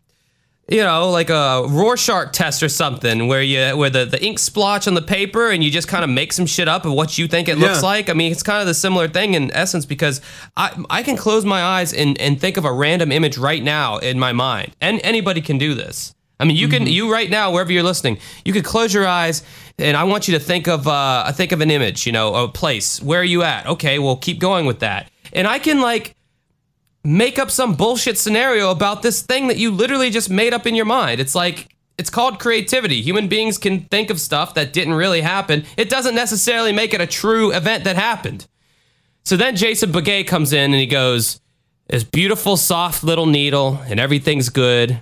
you know, like a Rorschach test or something, where you where the, the ink splotch on the paper and you just kind of make some shit up of what you think it looks like. I mean, it's kind of the similar thing in essence because I I can close my eyes and, and think of a random image right now in my mind, and anybody can do this. I mean, you can you right now wherever you're listening, you could close your eyes and I want you to think of uh think of an image, you know, a place. Where are you at? Okay, well, keep going with that, and I can like make up some bullshit scenario about this thing that you literally just made up in your mind. It's like it's called creativity. Human beings can think of stuff that didn't really happen. It doesn't necessarily make it a true event that happened. So then Jason Beghe comes in and he goes, "This beautiful, soft little needle, and everything's good.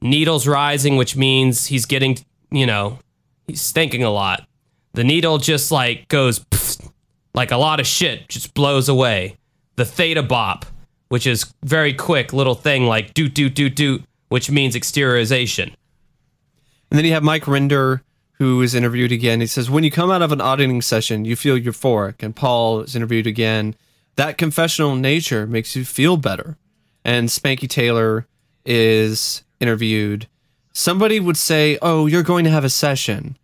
Needle's rising, which means he's getting, you know, he's thinking a lot. The needle just like goes pfft, like a lot of shit just blows away. The theta bop, which is very quick little thing like doot doot doot doot, which means exteriorization. And then you have Mike Rinder, who is interviewed again. He says, When you come out of an auditing session, you feel euphoric. And Paul is interviewed again. That confessional nature makes you feel better. And Spanky Taylor is interviewed. Somebody would say, Oh, you're going to have a session.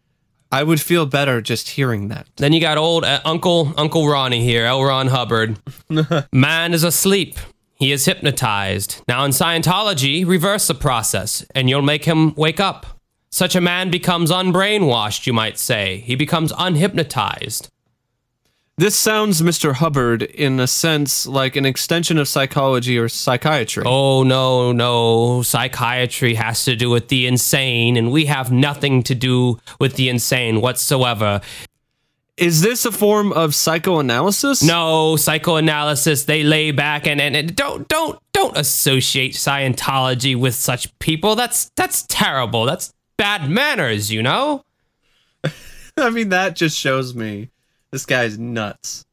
I would feel better just hearing that. Then you got old uh, Uncle Uncle Ronnie here, L. Ron Hubbard. <laughs> Man is asleep. He is hypnotized. Now in Scientology, reverse the process, and you'll make him wake up. Such a man becomes unbrainwashed, you might say. He becomes unhypnotized. This sounds, Mr. Hubbard, in a sense like an extension of psychology or psychiatry. Oh, no, no. Psychiatry has to do with the insane, and we have nothing to do with the insane whatsoever. Is this a form of psychoanalysis? No, psychoanalysis, they lay back and, and, and don't don't don't associate Scientology with such people. That's that's terrible. That's bad manners, you know? <laughs> I mean, that just shows me this guy's nuts.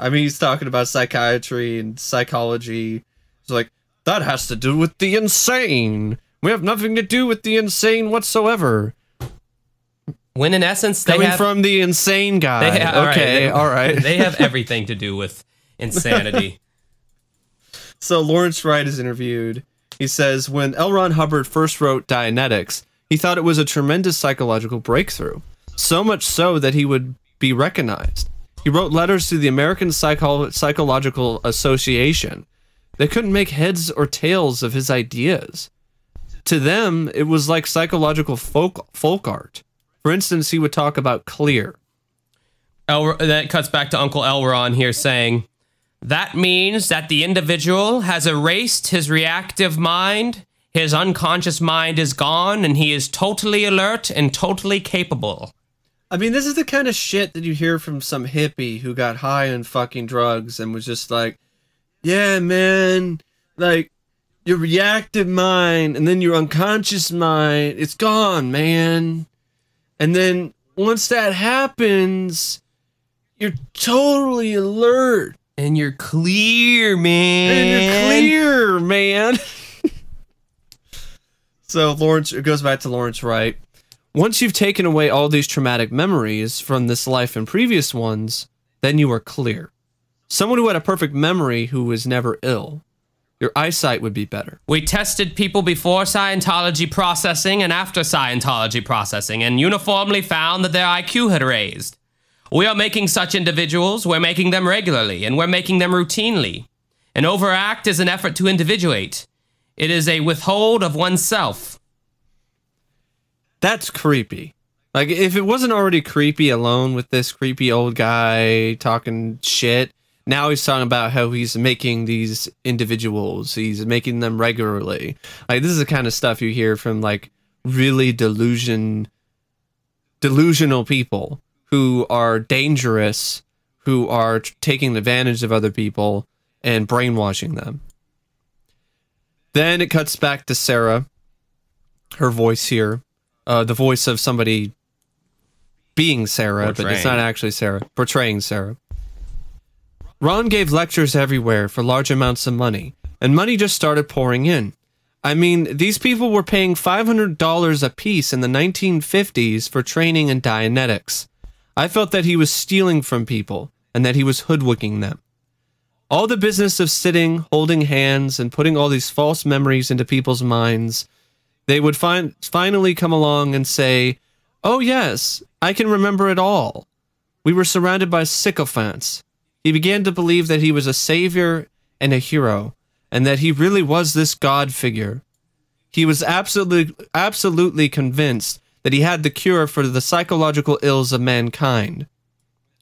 I mean, he's talking about psychiatry and psychology. It's like, that has to do with the insane. We have nothing to do with the insane whatsoever. When in essence they Coming have from the insane guy. they ha- all right, okay, they- all right. <laughs> they have everything to do with insanity. <laughs> So Lawrence Wright is interviewed. He says when L. Ron Hubbard first wrote Dianetics, he thought it was a tremendous psychological breakthrough. So much so that he would be recognized. He wrote letters to the American Psycho- Psychological Association. They couldn't make heads or tails of his ideas. To them, it was like psychological folk folk art. For instance, he would talk about clear. El- that cuts back to Uncle L. Ron here saying, That means that the individual has erased his reactive mind, his unconscious mind is gone, and he is totally alert and totally capable. I mean, this is the kind of shit that you hear from some hippie who got high on fucking drugs and was just like, yeah, man, like your reactive mind and then your unconscious mind, it's gone, man. And then once that happens, you're totally alert And you're clear, man. and you're clear, man. <laughs> so Lawrence it goes back to Lawrence Wright. Once you've taken away all these traumatic memories from this life and previous ones, then you are clear. Someone who had a perfect memory who was never ill. Your eyesight would be better. We tested people before Scientology processing and after Scientology processing and uniformly found that their IQ had raised. We are making such individuals, we're making them regularly, and we're making them routinely. An overt act is an effort to individuate, it is a withhold of oneself. That's creepy. Like if it wasn't already creepy alone with this creepy old guy talking shit, now he's talking about how he's making these individuals, he's making them regularly. Like this is the kind of stuff you hear from like really delusion delusional people who are dangerous, who are taking advantage of other people and brainwashing them. Then it cuts back to Sarah, her voice here, uh, the voice of somebody being Sarah, but it's not actually Sarah, portraying Sarah. Ron gave lectures everywhere for large amounts of money, and money just started pouring in. I mean, these people were paying $500 a piece in the 1950s for training in Dianetics. I felt that he was stealing from people and that he was hoodwinking them. All the business of sitting, holding hands, and putting all these false memories into people's minds, they would fin- finally come along and say, Oh, yes, I can remember it all. We were surrounded by sycophants. He began to believe that he was a savior and a hero, and that he really was this god figure. He was absolutely absolutely convinced that he had the cure for the psychological ills of mankind.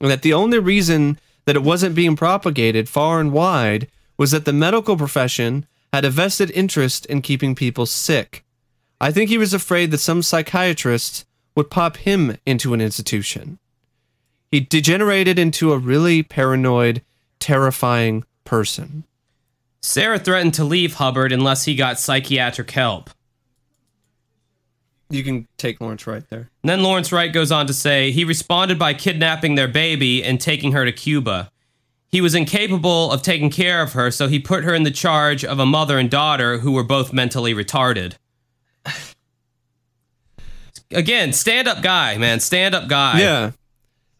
And that the only reason that it wasn't being propagated far and wide was that the medical profession had a vested interest in keeping people sick. I think he was afraid that some psychiatrists would pop him into an institution. He degenerated into a really paranoid, terrifying person. Sarah threatened to leave Hubbard unless he got psychiatric help. You can take Lawrence right there. And then Lawrence Wright goes on to say he responded by kidnapping their baby and taking her to Cuba. He was incapable of taking care of her, so he put her in the charge of a mother and daughter who were both mentally retarded. <sighs> Again, stand up guy, man. Stand up guy. Yeah.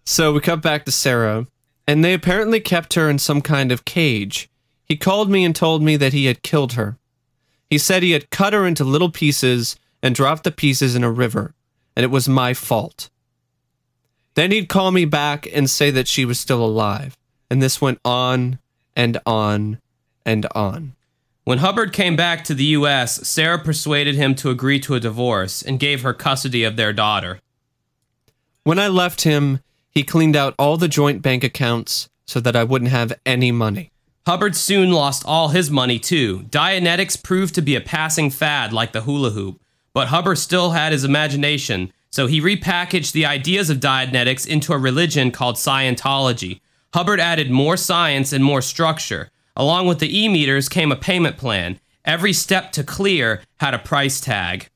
So we cut back to Sarah, and they apparently kept her in some kind of cage. He called me and told me that he had killed her. He said he had cut her into little pieces and dropped the pieces in a river, and it was my fault. Then he'd call me back and say that she was still alive. And this went on and on and on. When Hubbard came back to the U.S., Sarah persuaded him to agree to a divorce and gave her custody of their daughter. When I left him, he cleaned out all the joint bank accounts so that I wouldn't have any money. Hubbard soon lost all his money too. Dianetics proved to be a passing fad like the hula hoop, but Hubbard still had his imagination, so he repackaged the ideas of Dianetics into a religion called Scientology. Hubbard added more science and more structure. Along with the e meters came a payment plan. Every step to clear had a price tag.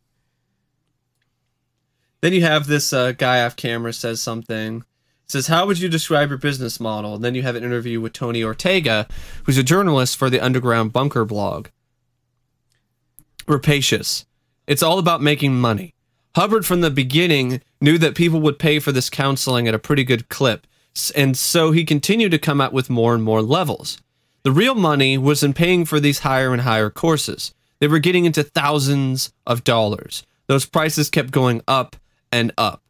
Then you have this uh, guy off camera says something. Says, "How would you describe your business model?" And then you have an interview with Tony Ortega, who's a journalist for the Underground Bunker blog. Rapacious. It's all about making money. Hubbard from the beginning knew that people would pay for this counseling at a pretty good clip, and so he continued to come out with more and more levels. The real money was in paying for these higher and higher courses. They were getting into thousands of dollars. Those prices kept going up and up.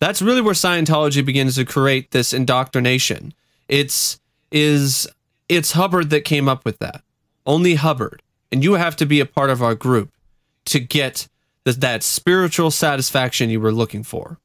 That's really where Scientology begins to create this indoctrination. It's is it's Hubbard that came up with that. Only Hubbard. And you have to be a part of our group to get the, that spiritual satisfaction you were looking for.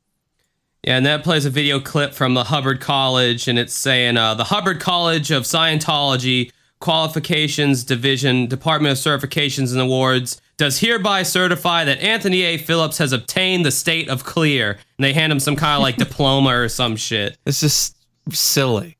Yeah, and that plays a video clip from the Hubbard College, and it's saying uh, the Hubbard College of Scientology Qualifications Division, Department of Certifications and Awards, does hereby certify that Anthony A. Phillips has obtained the state of clear. And they hand him some kind of like <laughs> diploma or some shit. It's just silly.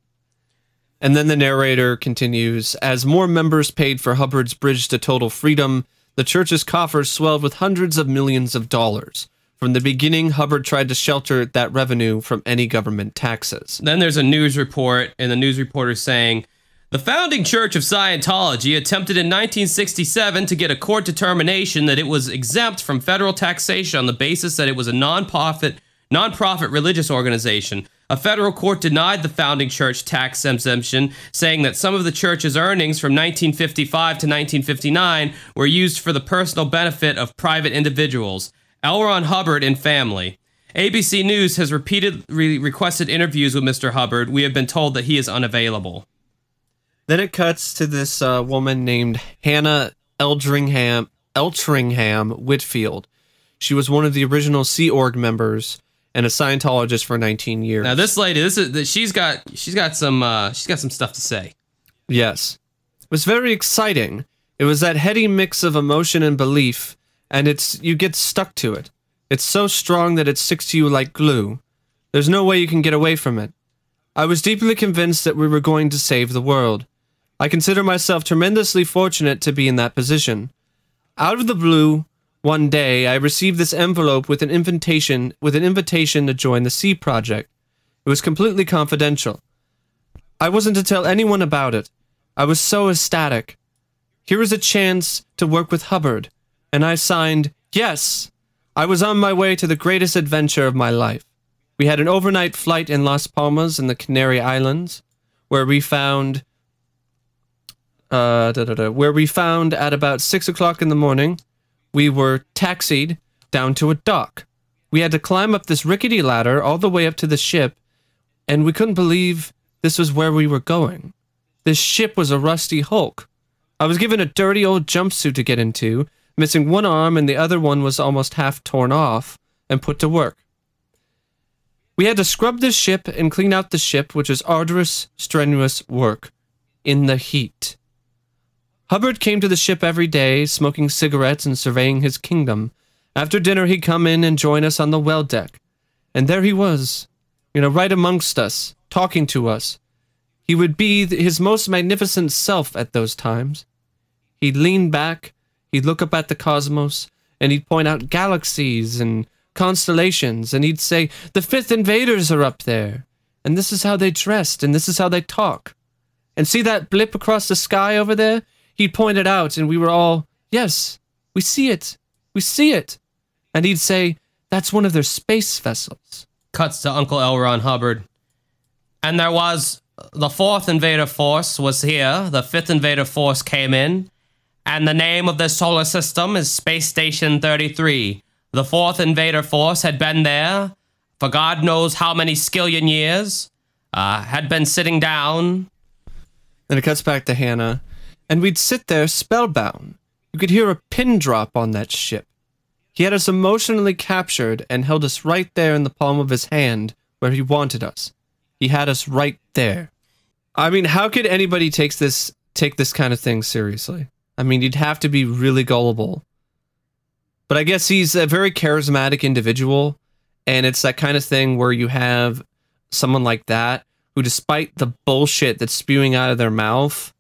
And then the narrator continues As more members paid for Hubbard's bridge to total freedom, the church's coffers swelled with hundreds of millions of dollars. From the beginning, Hubbard tried to shelter that revenue from any government taxes. Then there's a news report, and the news reporter saying, the founding Church of Scientology attempted in 1967 to get a court determination that it was exempt from federal taxation on the basis that it was a non-profit, non-profit religious organization. A federal court denied the founding church tax exemption, saying that some of the church's earnings from 1955 to 1959 were used for the personal benefit of private individuals. L. Ron Hubbard and family. ABC News has repeatedly requested interviews with Mr. Hubbard. We have been told that he is unavailable. Then it cuts to this uh, woman named Hannah Eldringham, Eltringham Whitfield. She was one of the original Sea Org members and a Scientologist for 19 years. Now this lady, this is she's got she's got some uh, she's got some stuff to say. Yes, it was very exciting. It was that heady mix of emotion and belief, and it's you get stuck to it. It's so strong that it sticks to you like glue. There's no way you can get away from it. I was deeply convinced that we were going to save the world. I consider myself tremendously fortunate to be in that position. Out of the blue, one day I received this envelope with an invitation with an invitation to join the Sea Project. It was completely confidential. I wasn't to tell anyone about it. I was so ecstatic. Here was a chance to work with Hubbard, and I signed yes. I was on my way to the greatest adventure of my life. We had an overnight flight in Las Palmas in the Canary Islands, where we found uh, where we found at about six o'clock in the morning, we were taxied down to a dock. We had to climb up this rickety ladder all the way up to the ship, and we couldn't believe this was where we were going. This ship was a rusty hulk. I was given a dirty old jumpsuit to get into, missing one arm, and the other one was almost half torn off, and put to work. We had to scrub the ship and clean out the ship, which was arduous, strenuous work in the heat. Hubbard came to the ship every day, smoking cigarettes and surveying his kingdom. After dinner, he'd come in and join us on the well deck. And there he was, you know, right amongst us, talking to us. He would be his most magnificent self at those times. He'd lean back, he'd look up at the cosmos, and he'd point out galaxies and constellations, and he'd say, The fifth invaders are up there. And this is how they dressed, and this is how they talk. And see that blip across the sky over there? He'd point it out, and we were all, Yes, we see it. We see it. And he'd say, That's one of their space vessels. Cuts to Uncle L. Ron Hubbard. And there was the fourth invader force was here. The fifth invader force came in. And the name of this solar system is Space Station 33. The fourth invader force had been there for God knows how many skillion years, uh, had been sitting down. Then it cuts back to Hannah, and we'd sit there spellbound. You could hear a pin drop on that ship. He had us emotionally captured and held us right there in the palm of his hand where he wanted us. He had us right there. I mean, how could anybody take this take this kind of thing seriously? I mean, you'd have to be really gullible. But I guess he's a very charismatic individual, and it's that kind of thing where you have someone like that who, despite the bullshit that's spewing out of their mouth,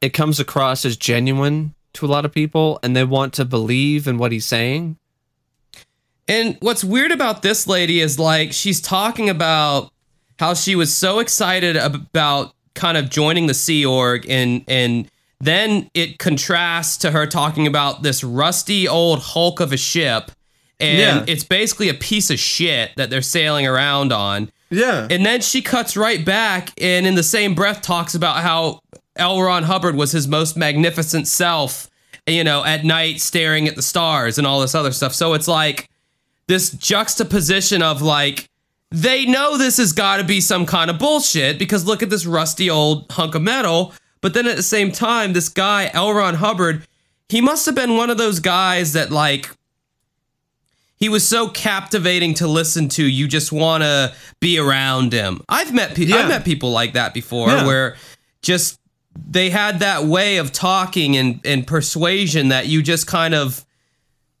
it comes across as genuine to a lot of people, and they want to believe in what he's saying. And what's weird about this lady is like she's talking about how she was so excited about kind of joining the Sea Org and and then it contrasts to her talking about this rusty old hulk of a ship and Yeah. it's basically a piece of shit that they're sailing around on. Yeah. And then she cuts right back and in the same breath talks about how L. Ron Hubbard was his most magnificent self, you know, at night staring at the stars and all this other stuff. So it's like this juxtaposition of like they know this has got to be some kind of bullshit because look at this rusty old hunk of metal. But then at the same time, this guy, L. Ron Hubbard, he must have been one of those guys that like he was so captivating to listen to. You just want to be around him. I've met people. Yeah. I've met people like that before, Yeah. where just they had that way of talking and and persuasion that you just kind of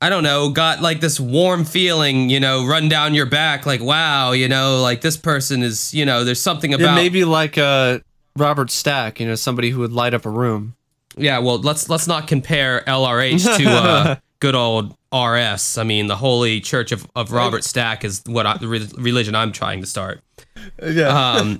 I don't know, got like this warm feeling, you know, run down your back, like, wow, you know, like this person is, you know, there's something about maybe like uh, Robert Stack, you know, somebody who would light up a room. Yeah, well, let's let's not compare LRH to uh, <laughs> good old RS. I mean, the Holy Church of, of Robert Stack is what I, the re- religion I'm trying to start. Yeah. Um,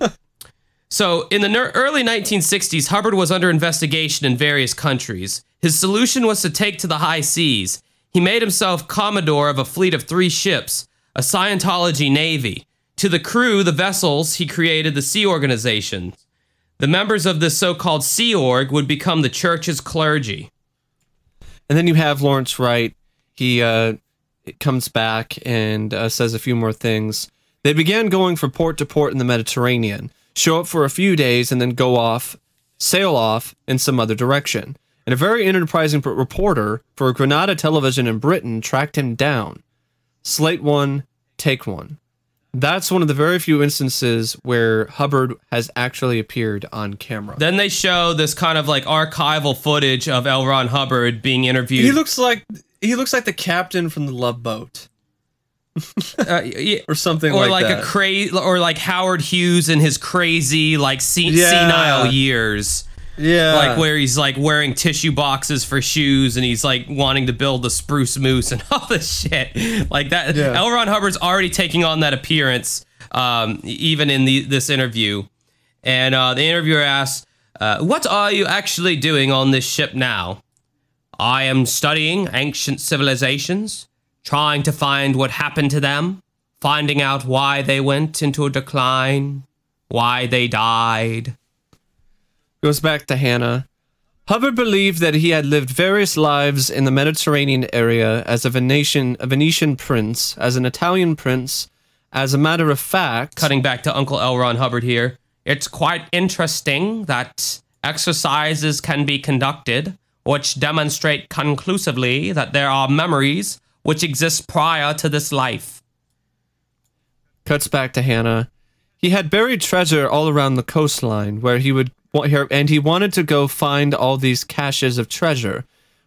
so, in the ner- early 1960s, Hubbard was under investigation in various countries. His solution was to take to the high seas. He made himself commodore of a fleet of three ships, a Scientology navy. To the crew, the vessels, he created the Sea Organization. The members of this so called Sea Org would become the church's clergy. And then you have Lawrence Wright. He uh, comes back and uh, says a few more things. They began going from port to port in the Mediterranean, show up for a few days, and then go off, sail off in some other direction. And a very enterprising reporter for Granada Television in Britain tracked him down. Slate one, take one. That's one of the very few instances where Hubbard has actually appeared on camera. Then they show this kind of like archival footage of L. Ron Hubbard being interviewed. he looks like he looks like the captain from the Love Boat. <laughs> uh, yeah, or something or like, like, that. a crazy, or like Howard Hughes in his crazy, like Yeah. senile years, yeah, like where he's like wearing tissue boxes for shoes and he's like wanting to build the spruce moose and <laughs> all this shit, like that. Yeah. L. Ron Hubbard's already taking on that appearance, um, even in the this interview, and uh, the interviewer asks, uh, "What are you actually doing on this ship now?" I am studying ancient civilizations, trying to find what happened to them, finding out why they went into a decline, why they died. goes back to Hannah. Hubbard believed that he had lived various lives in the Mediterranean area as a Venetian, a Venetian prince, as an Italian prince. As a matter of fact, Cutting back to Uncle L. Ron Hubbard here, it's quite interesting that exercises can be conducted which demonstrate conclusively that there are memories which exists prior to this life. cuts back to Hannah. He had buried treasure all around the coastline where he would and he wanted to go find all these caches of treasure.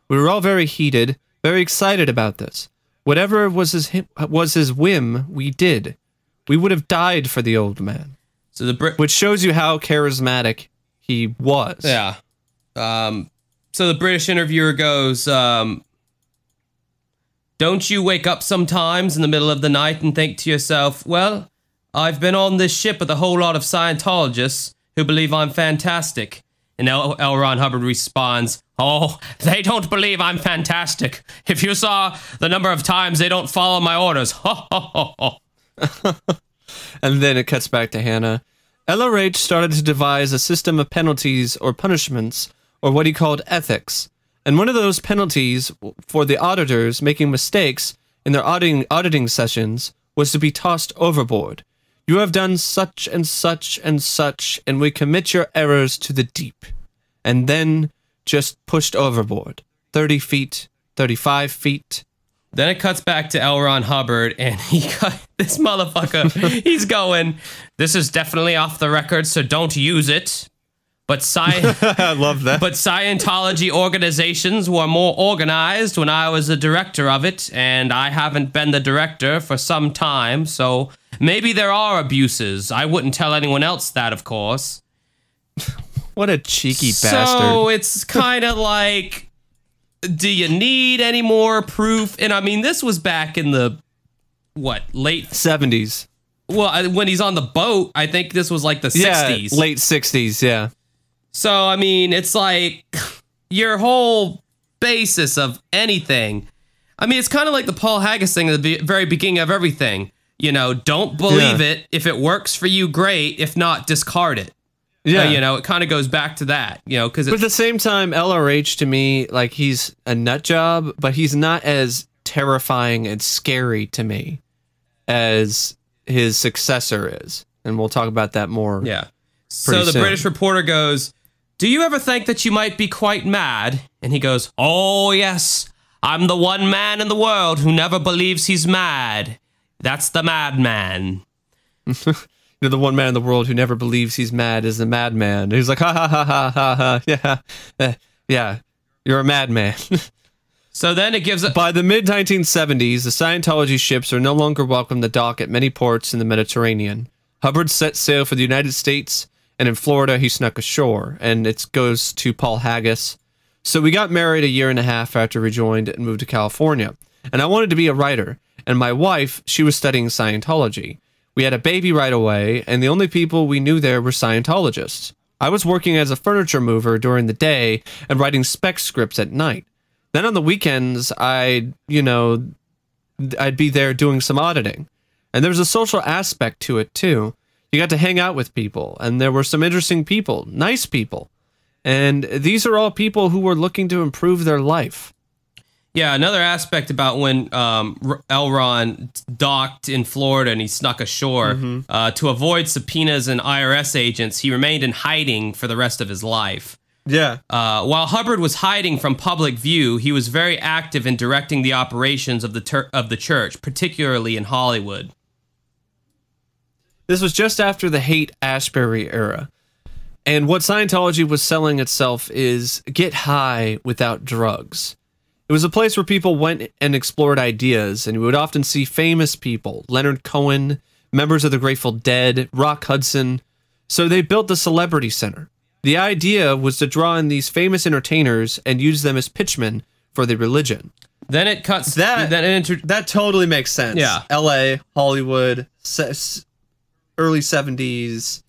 We were all very heated, very excited about this. Whatever was his was his whim, we did. We would have died for the old man, So the Brit. which shows you how charismatic he was. Yeah. Um, so the British interviewer goes, um, Don't you wake up sometimes in the middle of the night and think to yourself, well, I've been on this ship with a whole lot of Scientologists who believe I'm fantastic. And L. L. Ron Hubbard responds, Oh, they don't believe I'm fantastic. If you saw the number of times they don't follow my orders. Ho, ho, ho, ho. <laughs> And then it cuts back to Hannah. LRH started to devise a system of penalties or punishments, or what he called ethics. And one of those penalties for the auditors making mistakes in their auditing, auditing sessions was to be tossed overboard. You have done such and such and such, and we commit your errors to the deep. And then just pushed overboard. 30 feet, 35 feet. Then it cuts back to L. Ron Hubbard, and <laughs> he got this motherfucker. <laughs> he's going, This is definitely off the record, so don't use it. But sci- <laughs> I love that. but Scientology organizations were more organized when I was the director of it, and I haven't been the director for some time, so maybe there are abuses. I wouldn't tell anyone else that, of course. <laughs> what a cheeky So bastard. So it's kind of <laughs> like, do you need any more proof? And I mean, this was back in the what late? 70s. Well, when he's on the boat, I think this was like the Yeah, sixties. late 60s, yeah. So I mean, it's like your whole basis of anything. I mean, it's kind of like the Paul Haggis thing at the very beginning of everything. You know, don't believe Yeah. it. If it works for you, great. If not, discard it. Yeah. Uh, you know, it kind of goes back to that. You know, because But at the same time, LRH to me, like he's a nut job, but he's not as terrifying and scary to me as his successor is. And we'll talk about that more. Yeah. So the soon. British reporter goes, Do you ever think that you might be quite mad? And he goes, Oh, yes. I'm the one man in the world who never believes he's mad. That's the madman. <laughs> You're the one man in the world who never believes he's mad is the madman. He's like, ha ha ha ha ha ha. Yeah. Eh, yeah. You're a madman. <laughs> So then it gives a. By the mid 1970s, the Scientology ships are no longer welcome to dock at many ports in the Mediterranean. Hubbard set sail for the United States, and in Florida, he snuck ashore, and it goes to Paul Haggis. So we got married a year and a half after we joined and moved to California. And I wanted to be a writer, and my wife, she was studying Scientology. We had a baby right away, and the only people we knew there were Scientologists. I was working as a furniture mover during the day and writing spec scripts at night. Then on the weekends, I'd, you know, I'd be there doing some auditing. And there was a social aspect to it too. You got to hang out with people, and there were some interesting people, nice people. And these are all people who were looking to improve their life. Yeah, another aspect about when um, L. Ron docked in Florida and he snuck ashore uh, to avoid subpoenas and IRS agents, he remained in hiding for the rest of his life. Yeah. Uh, while Hubbard was hiding from public view, he was very active in directing the operations of the tur- of the church, particularly in Hollywood. This was just after the hate Ashbury era. And what Scientology was selling itself is get high without drugs. It was a place where people went and explored ideas, and you would often see famous people Leonard Cohen, members of the Grateful Dead, Rock Hudson. So they built the Celebrity Center. The idea was to draw in these famous entertainers and use them as pitchmen for the religion. Then it cuts. That- then it inter- That totally makes sense. Yeah. L.A., Hollywood, early '70s,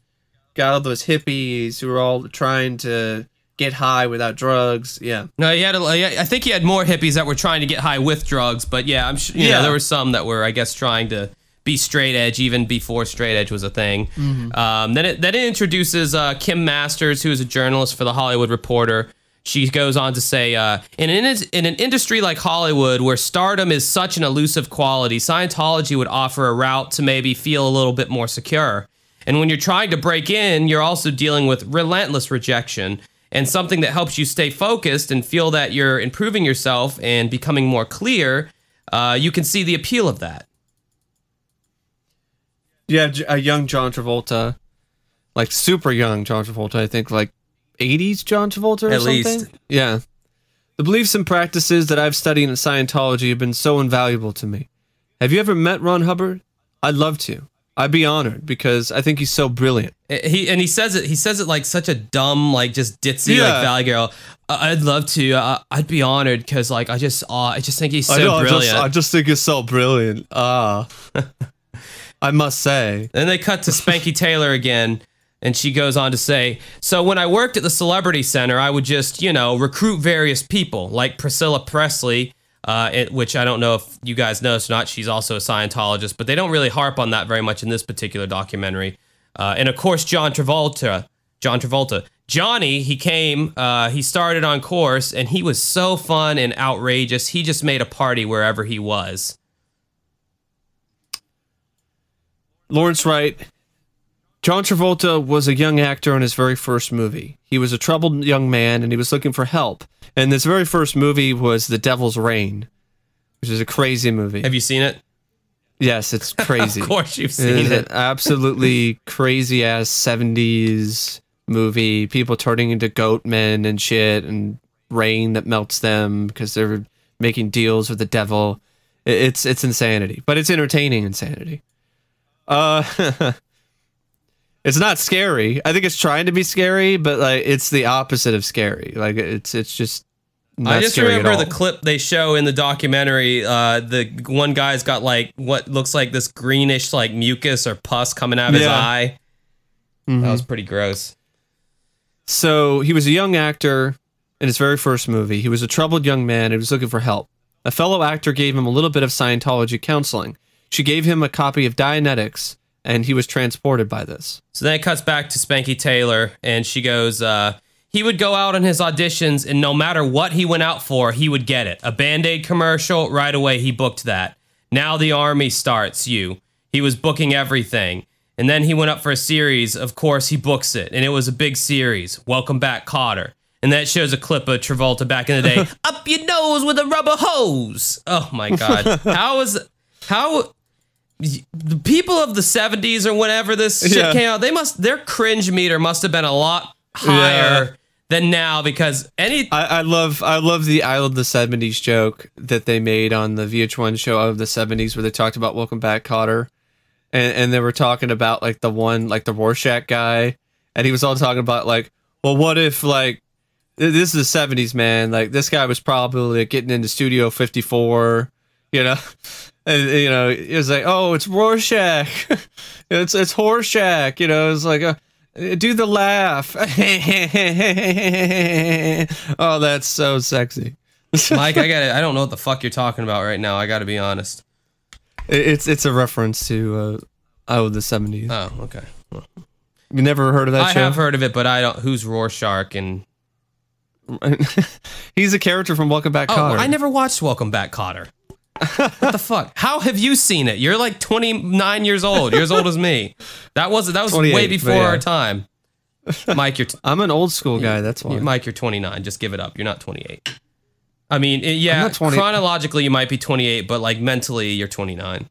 got all those hippies who were all trying to get high without drugs. Yeah, No, he had. A, I think he had more hippies that were trying to get high with drugs, but yeah, I'm sure. You Yeah. know, there were some that were, I guess, trying to be straight edge even before straight edge was a thing. Um, then it then it introduces uh, Kim Masters, who is a journalist for the Hollywood Reporter. She goes on to say, uh, in, an, in an industry like Hollywood, where stardom is such an elusive quality, Scientology would offer a route to maybe feel a little bit more secure. And when you're trying to break in, you're also dealing with relentless rejection and something that helps you stay focused and feel that you're improving yourself and becoming more clear. Uh, you can see the appeal of that. Yeah, a young John Travolta, like super young John Travolta. I think like '80s John Travolta or At something. least. Yeah. The beliefs and practices that I've studied in Scientology have been so invaluable to me. Have you ever met Ron Hubbard? I'd love to. I'd be honored because I think he's so brilliant. Uh, He and he says it. He says it like such a dumb, like just ditzy, Yeah. like Valley Girl. I- I'd love to. Uh, I'd be honored because like I just, uh, I just think he's so brilliant. I just think he's so brilliant. Ah. <laughs> I must say. Then they cut to Spanky Taylor again, and she goes on to say, So when I worked at the Celebrity Center, I would just, you know, recruit various people, like Priscilla Presley, uh, it, which I don't know if you guys know or not. She's also a Scientologist, but they don't really harp on that very much in this particular documentary. Uh, and of course, John Travolta. John Travolta. Johnny, he came, uh, he started on course, and he was so fun and outrageous. He just made a party wherever he was. Lawrence Wright. John Travolta was a young actor in his very first movie. He was a troubled young man and he was looking for help. And this very first movie was The Devil's Rain, which is a crazy movie. Have you seen it? Yes, it's <laughs> crazy. Of course you've seen is it. absolutely crazy ass 70s movie. People turning into goat men and shit, and rain that melts them because they're making deals with the devil. It's it's insanity, but it's entertaining insanity. Uh, <laughs> it's not scary. I think it's trying to be scary, but like it's the opposite of scary. Like it's it's just. Not I just remember the clip they show in the documentary. Uh, the one guy's got like what looks like this greenish like mucus or pus coming out of his Yeah. eye. Mhm. That was pretty gross. So he was a young actor in his very first movie. He was a troubled young man and he was looking for help. A fellow actor gave him a little bit of Scientology counseling. She gave him a copy of Dianetics, and he was transported by this. So then it cuts back to Spanky Taylor, and she goes, uh, he would go out on his auditions, and no matter what he went out for, he would get it. A Band Aid commercial, right away, he booked that. Now the Army starts you. He was booking everything. And then he went up for a series. Of course, he books it, and it was a big series. Welcome back, Kotter. And that shows a clip of Travolta back in the day. <laughs> up your nose with a rubber hose. Oh my God. <laughs> How is, how, the people of the 70s or whenever this shit Yeah. came out, they must their cringe meter must have been a lot higher Yeah. than now because any I, I love I love the I love the seventies joke that they made on the VH1 show of the seventies where they talked about Welcome Back Kotter, and and they were talking about like the one like the Rorschach guy, and he was all talking about like, well, what if like this is the seventies man, like this guy was probably like, getting into Studio Fifty Four, you know. And you know, it was like, oh, it's Rorschach, <laughs> it's it's Horshack, you know. It's like, uh, do the laugh. <laughs> oh, that's so sexy. <laughs> Mike, I got I don't know what the fuck you're talking about right now. I got to be honest. It- It's it's a reference to uh, oh the seventies. Oh, okay. you never heard of that show? I show? have heard of it, but I don't. Who's Rorschach and? He's a character from Welcome Back, Oh, I never watched Welcome Back, Kotter. What the fuck? How have you seen it? You're like 29 years old. You're as old as me. That was that was way before yeah. our time. Mike, you're t- <laughs> I'm an old school guy. That's why. Mike, you're 29. Just give it up. You're not 28. I mean, it- yeah, 20 chronologically you might be 28, but like mentally you're 29.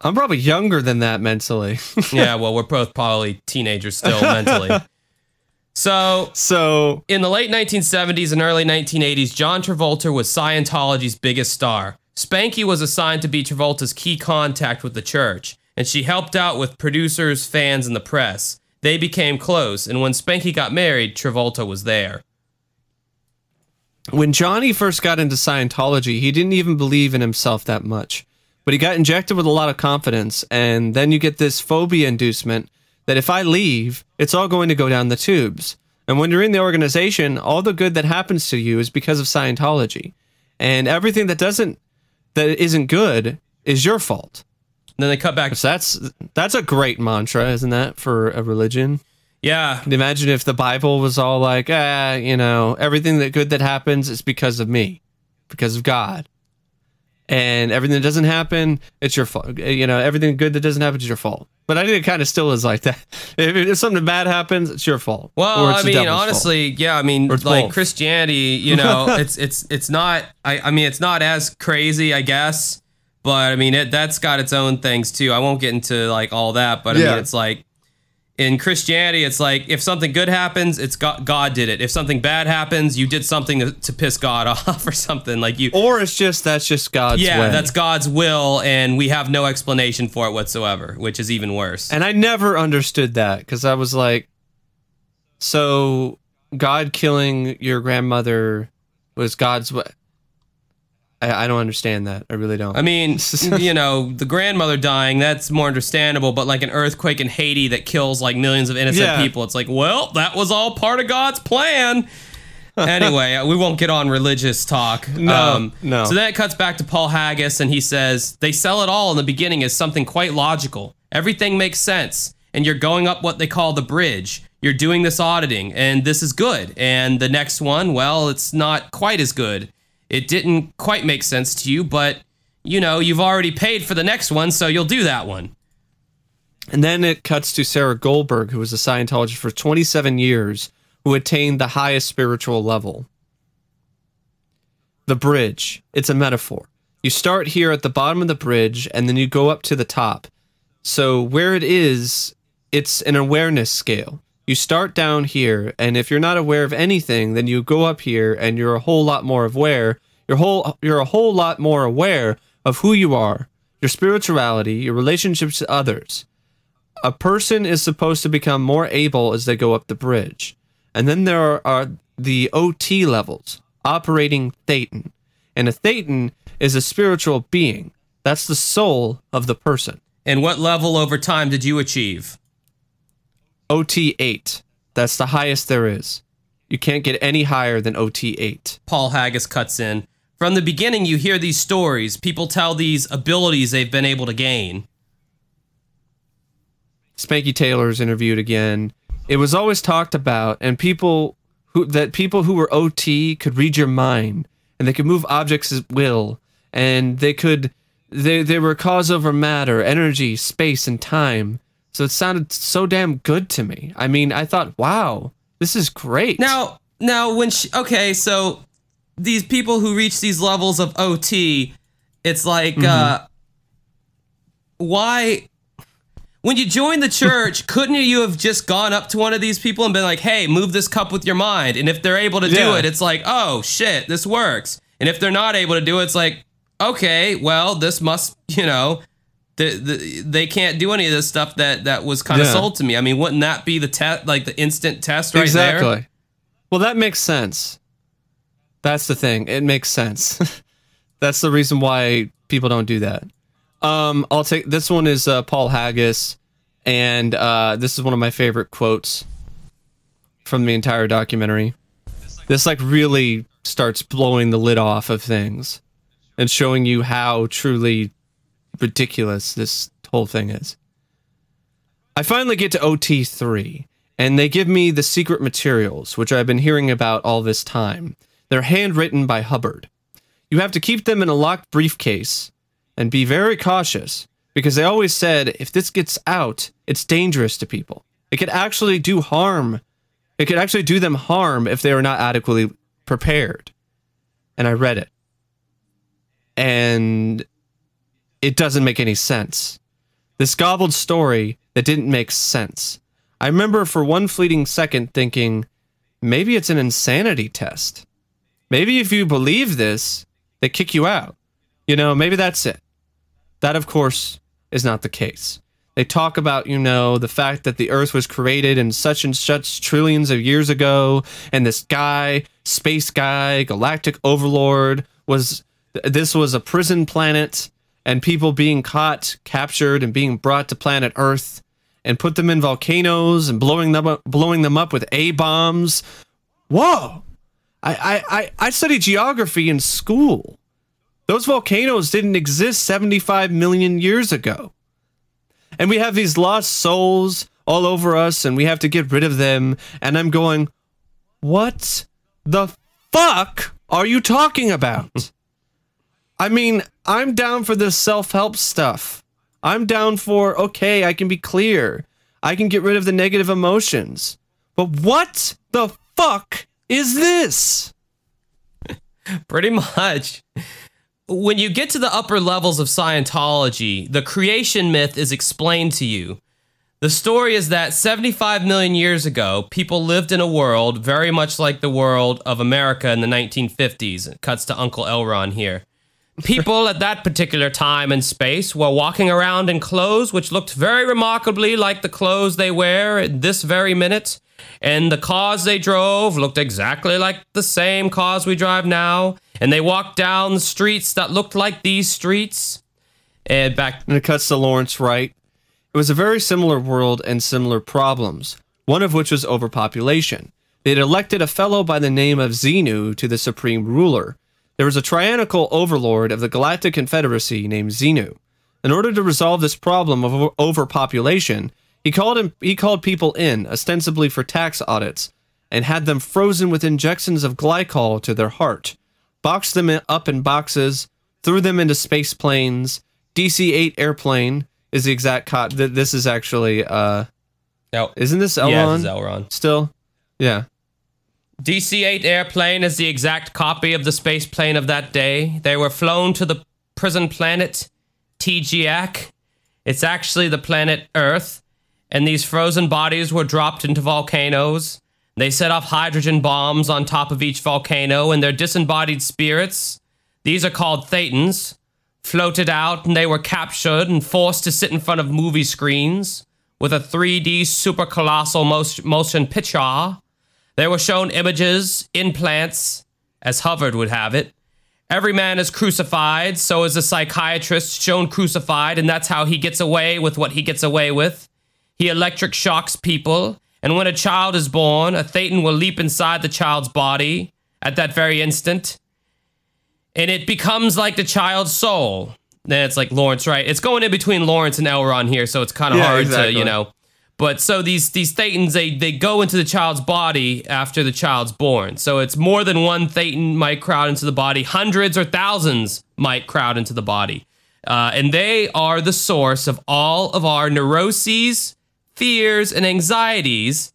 I'm probably younger than that mentally. <laughs> Yeah, well, we're both probably teenagers still mentally. <laughs> So, so in the late 1970s and early 1980s, John Travolta was Scientology's biggest star. Spanky was assigned to be Travolta's key contact with the church, and she helped out with producers, fans, and the press. They became close, and when Spanky got married, Travolta was there. when Johnny first got into Scientology, he didn't even believe in himself that much. But he got injected with a lot of confidence, and then you get this phobia inducement that if I leave, it's all going to go down the tubes. And when you're in the organization, all the good that happens to you is because of Scientology. And everything that doesn't that isn't good is your fault. then they cut back. So that's that's a great mantra, isn't that, for a religion? Yeah, Imagine if the Bible was all like, ah, you know, everything that good that happens is because of me, because of God. And everything that doesn't happen, it's your fault. You know, everything good that doesn't happen is your fault. But I think it kind of still is like that. <laughs> If, if something bad happens, it's your fault. Well, I mean, devil's fault. honestly, yeah. I mean, like both. Christianity, you know, <laughs> it's it's it's not. I I mean, it's not as crazy, I guess. But I mean, it that's got its own things too. I won't get into like all that, but I Yeah. mean, it's like in Christianity, it's like if something good happens, it's God, God did it. If something bad happens, you did something to, to piss God <laughs> off or something. Like you, Or it's just that's just God's yeah, way. that's God's will, and we have no explanation for it whatsoever, which is even worse. And I never understood that because I was like, so God killing your grandmother was God's way. I, I don't understand that. I really don't. I mean, <laughs> you know, the grandmother dying, that's more understandable, but like an earthquake in Haiti that kills like millions of innocent Yeah. people, it's like, well, that was all part of God's plan. <laughs> anyway, uh, we won't get on religious talk. No, no. So then it cuts back to Paul Haggis, and he says, they sell it all in the beginning as something quite logical. Everything makes sense, and you're going up what they call the bridge. You're doing this auditing, and this is good. And the next one, well, it's not quite as good. It didn't quite make sense to you, but you know, you've already paid for the next one, so you'll do that one. And then it cuts to Sarah Goldberg, who was a Scientologist for 27 years, who attained the highest spiritual level. The bridge, it's a metaphor. You start here at the bottom of the bridge and then you go up to the top. So, where it is, it's an awareness scale. You start down here, and if you're not aware of anything, then you go up here and you're a whole lot more aware. You're whole you're a whole lot more aware of who you are, your spirituality, your relationships to others. A person is supposed to become more able as they go up the bridge. And then there are, are the OT levels, operating Thetan. And a Thetan is a spiritual being. That's the soul of the person. And what level over time did you achieve? OT 8. That's the highest there is. You can't get any higher than OT 8. Paul Haggis cuts in. From the beginning, you hear these stories. People tell these abilities they've been able to gain. Spanky Taylor's interviewed again. It was always talked about, and people who that people who were OT could read your mind, and they could move objects at will, and they could they they were cause over matter, energy, space, and time. So it sounded so damn good to me. I mean, I thought, wow, this is great. Now, now when she, okay, so these people who reach these levels of OT, it's like mm-hmm. uh why when you joined the church, <laughs> couldn't you have just gone up to one of these people and been like, "Hey, move this cup with your mind"? And if they're able to do it, it's like, "Oh shit, this works." And if they're not able to do it, it's like, "Okay, well, this must, you know, the, the, they can't do any of this stuff that that was kind of yeah. sold to me. I mean, wouldn't that be the test, like the instant test right exactly. there? Well, that makes sense. That's the thing. It makes sense. <laughs> That's the reason why people don't do that. Um, I'll take this one is uh, Paul Haggis, and uh, this is one of my favorite quotes from the entire documentary. This like really starts blowing the lid off of things and showing you how truly ridiculous this whole thing is. I finally get to OT3, and they give me the secret materials, which I've been hearing about all this time. They're handwritten by Hubbard. You have to keep them in a locked briefcase and be very cautious because they always said if this gets out, it's dangerous to people. It could actually do harm. It could actually do them harm if they are not adequately prepared. And I read it. And it doesn't make any sense. This gobbled story that didn't make sense. I remember for one fleeting second thinking, maybe it's an insanity test. Maybe if you believe this, they kick you out. You know, maybe that's it. That, of course, is not the case. They talk about, you know, the fact that the Earth was created in such and such trillions of years ago, and this guy, space guy, galactic overlord, was this was a prison planet, and people being caught, captured, and being brought to planet Earth, and put them in volcanoes and blowing them up, blowing them up with A bombs. Whoa! I, I, I studied geography in school. Those volcanoes didn't exist 75 million years ago. And we have these lost souls all over us and we have to get rid of them. And I'm going, what the fuck are you talking about? I mean, I'm down for this self help stuff. I'm down for, okay, I can be clear. I can get rid of the negative emotions. But what the fuck is this? <laughs> Pretty much when you get to the upper levels of Scientology, the creation myth is explained to you. The story is that 75 million years ago, people lived in a world very much like the world of America in the 1950s. It cuts to Uncle L. Ron here. People at that particular time and space were walking around in clothes which looked very remarkably like the clothes they wear at this very minute. And the cars they drove looked exactly like the same cars we drive now. And they walked down the streets that looked like these streets. And back. And it cuts to Lawrence Wright. It was a very similar world and similar problems, one of which was overpopulation. They had elected a fellow by the name of Xenu to the supreme ruler. There was a tyrannical overlord of the Galactic Confederacy named Xenu. In order to resolve this problem of overpopulation, he called him he called people in, ostensibly for tax audits, and had them frozen with injections of glycol to their heart, boxed them up in boxes, threw them into space planes, DC 8 airplane, is the exact cop. Th- this is actually uh, No. isn't this L. Ron Yeah, this is L. Ron. still? Yeah. DC 8 airplane is the exact copy of the space plane of that day. They were flown to the prison planet Teegeeack. It's actually the planet Earth, and these frozen bodies were dropped into volcanoes. They set off hydrogen bombs on top of each volcano, and their disembodied spirits, these are called Thetans, floated out and they were captured and forced to sit in front of movie screens with a 3D super colossal motion picture. They were shown images, implants, as Hubbard would have it. Every man is crucified, so is a psychiatrist shown crucified, and that's how he gets away with what he gets away with. He electric shocks people, and when a child is born, a Thetan will leap inside the child's body at that very instant, and it becomes like the child's soul. Then it's like Lawrence, Wright? It's going in between Lawrence and L. Ron here, so it's kind of Yeah, hard to, you know. But so these these Thetans, they they go into the child's body after the child's born. So it's more than one Thetan might crowd into the body. Hundreds or thousands might crowd into the body, uh, and they are the source of all of our neuroses, fears, and anxieties.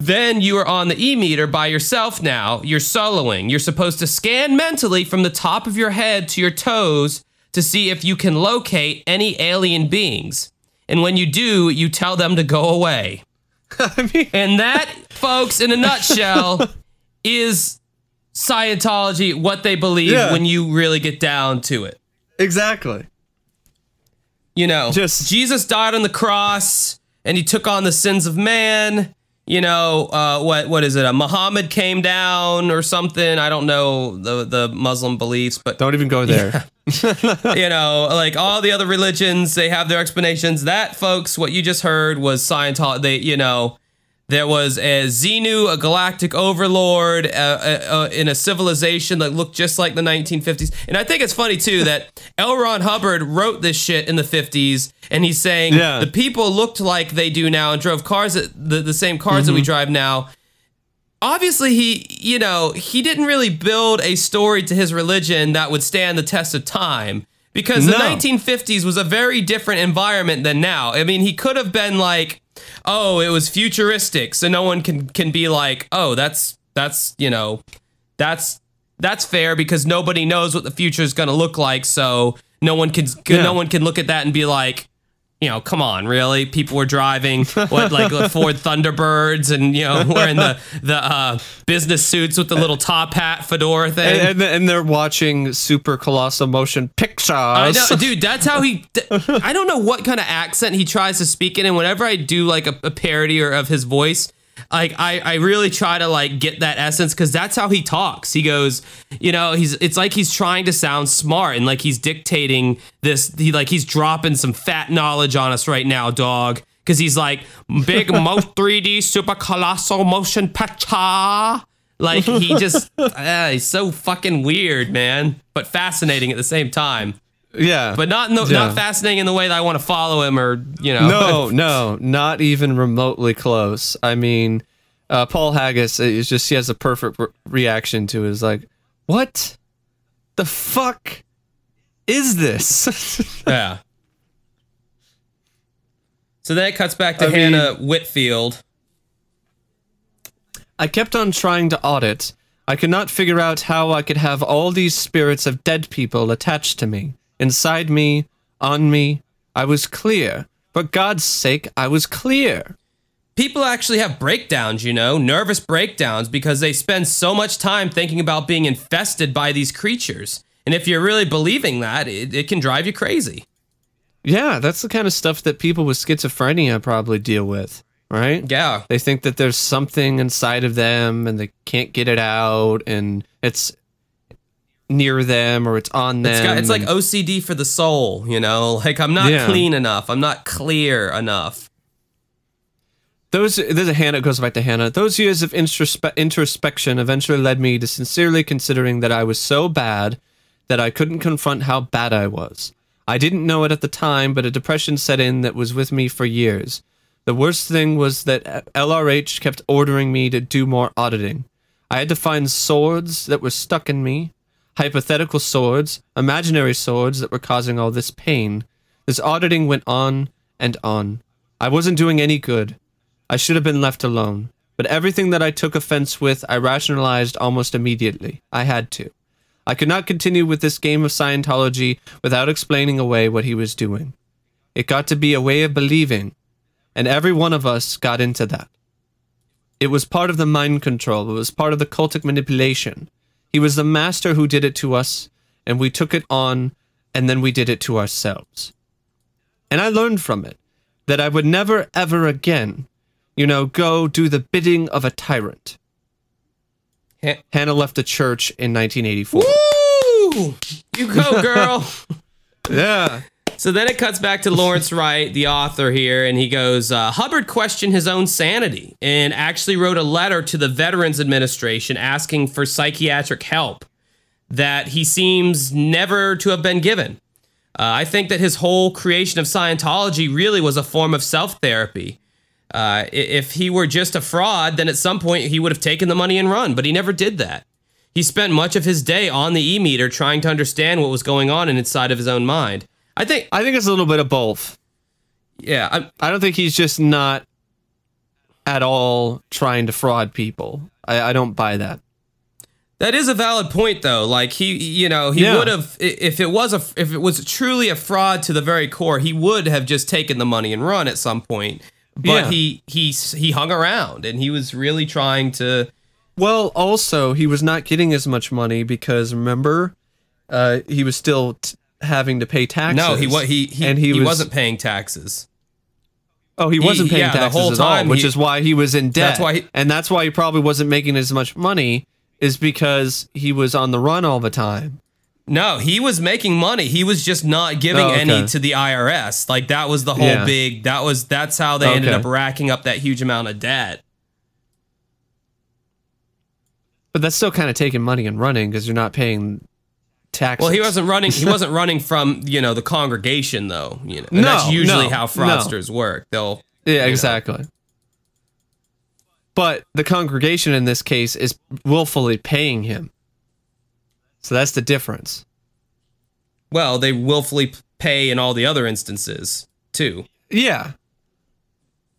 Then you are on the e meter by yourself now. You're soloing. You're supposed to scan mentally from the top of your head to your toes to see if you can locate any alien beings. And when you do, you tell them to go away. I <laughs> mean, And that, folks, in a nutshell, <laughs> is Scientology, what they believe Yeah. when you really get down to it. exactly. You know, Just- Jesus died on the cross and he took on the sins of man. You know, uh, what what is it? Uh, Muhammad came down or something. I don't know the the Muslim beliefs, but Don't even go there. <laughs> <laughs> you know, like all the other religions, they have their explanations. That, folks, what you just heard was Scientology. They, you know, there was a Xenu, a galactic overlord, uh, uh, uh, in a civilization that looked just like the 1950s. And I think it's funny too that <laughs> L. Ron Hubbard wrote this shit in the 50s, and he's saying Yeah. the people looked like they do now and drove cars that the, the same cars that we drive now obviously he you know he didn't really build a story to his religion that would stand the test of time because the 1950s was a very different environment than now i mean he could have been like oh it was futuristic so no one can can be like oh that's that's you know that's that's fair because nobody knows what the future is going to look like so no one can Yeah. no one can look at that and be like you know, come on, really? People were driving what like Ford <laughs> Thunderbirds and you know <laughs> wearing the the uh, business suits with the little top hat fedora thing. and, and and they're watching super colossal motion pictures. I know, dude. That's how he. <laughs> I don't know what kind of accent he tries to speak in, and whenever I do like a, a parody or of his voice, like I, I really try to like get that essence because that's how he talks. He goes, you know, he's it's like he's trying to sound smart and like he's dictating this. He like he's dropping some fat knowledge on us right now, dog. Because he's like big <laughs> mo 3D super colossal motion picture. Like he just, <laughs> ah, he's so fucking weird, man, but fascinating at the same time yeah, but not in the, Yeah. not fascinating in the way that I want to follow him or you know. no, <laughs> no, not even remotely close. I mean, uh, Paul Haggis is just he has a perfect re- reaction to it. Is like, what the fuck is this? <laughs> yeah. So then it cuts back to I mean- Hannah Whitfield. I kept on trying to audit. I could not figure out how I could have all these spirits of dead people attached to me, inside me, on me. I was clear. For God's sake, I was clear. People actually have breakdowns, you know, nervous breakdowns because they spend so much time thinking about being infested by these creatures. And if you're really believing that, it, it can drive you crazy. Yeah, that's the kind of stuff that people with schizophrenia probably deal with, right? Yeah. They think that there's something inside of them and they can't get it out and it's near them or it's on them. It's, got, it's like OCD for the soul, you know? Like, I'm not Yeah. clean enough. I'm not clear enough. Those there's a Hannah it goes back to Hannah. Those years of introspe- introspection eventually led me to sincerely considering that I was so bad that I couldn't confront how bad I was. I didn't know it at the time, but a depression set in that was with me for years. The worst thing was that LRH kept ordering me to do more auditing. I had to find swords that were stuck in me, hypothetical swords, imaginary swords that were causing all this pain. This auditing went on and on. I wasn't doing any good. I should have been left alone. But everything that I took offense with, I rationalized almost immediately. I had to. I could not continue with this game of Scientology without explaining away what he was doing. It got to be a way of believing, and every one of us got into that. It was part of the mind control, it was part of the cultic manipulation. He was the master who did it to us, and we took it on, and then we did it to ourselves. And I learned from it that I would never, ever again, you know, go do the bidding of a tyrant. Ha- Hannah left the church in 1984. Woo! You go, girl. <laughs> Yeah. So then it cuts back to Lawrence <laughs> Wright, the author here, and he goes, uh, Hubbard questioned his own sanity and actually wrote a letter to the Veterans Administration asking for psychiatric help that he seems never to have been given. Uh, I think that his whole creation of Scientology really was a form of self therapy. Uh, if he were just a fraud, then at some point he would have taken the money and run, but he never did that. He spent much of his day on the e meter trying to understand what was going on inside of his own mind. I think, I think it's a little bit of both. yeah, I'm, I don't think he's just not at all trying to fraud people. I, I don't buy that. that is a valid point though. Like he, you know, he Yeah. would have if it was a if it was truly a fraud to the very core, he would have just taken the money and run at some point. But Yeah. he he he hung around and he was really trying to. Well, also, he was not getting as much money because remember, uh, he was still t- having to pay taxes. No, he wa- he he, and he, he, was, wasn't paying taxes. Oh, he wasn't paying yeah, the taxes whole at all, time which he- is why he was in debt. That's why he- and that's why he probably wasn't making as much money. Is because he was on the run all the time. No, he was making money. He was just not giving Oh, okay. any to the IRS. Like that was the whole Yeah. big. That was that's how they ended up racking up that huge amount of debt. But that's still kind of taking money and running because you're not paying taxes. Well, he wasn't running. He wasn't running from you know the congregation though. You know, and No, that's usually no, how no. fraudsters work. They'll Yeah, exactly. But the congregation in this case is willfully paying him. So that's the difference. well, they willfully pay in all the other instances too. Yeah.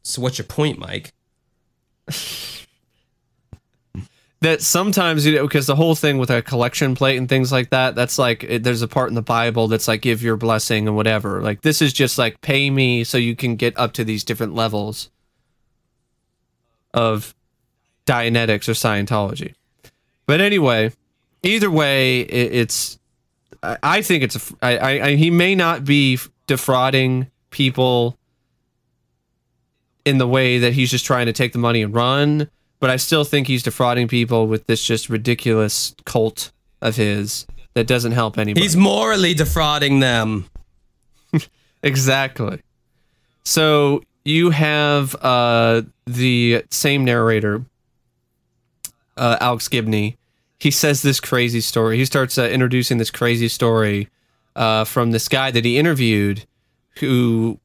So what's your point, Mike? <laughs> That sometimes, you know, because the whole thing with a collection plate and things like that, that's like, it, there's a part in the Bible that's like, give your blessing and whatever. Like, this is just like, pay me so you can get up to these different levels of Dianetics or Scientology. But anyway, either way, it, it's, I, I think it's, a, I, I, he may not be defrauding people in the way that he's just trying to take the money and run, but I still think he's defrauding people with this just ridiculous cult of his that doesn't help anybody. He's morally defrauding them. <laughs> exactly. So you have uh, the same narrator, uh, Alex Gibney. He says this crazy story. He starts uh, introducing this crazy story uh, from this guy that he interviewed who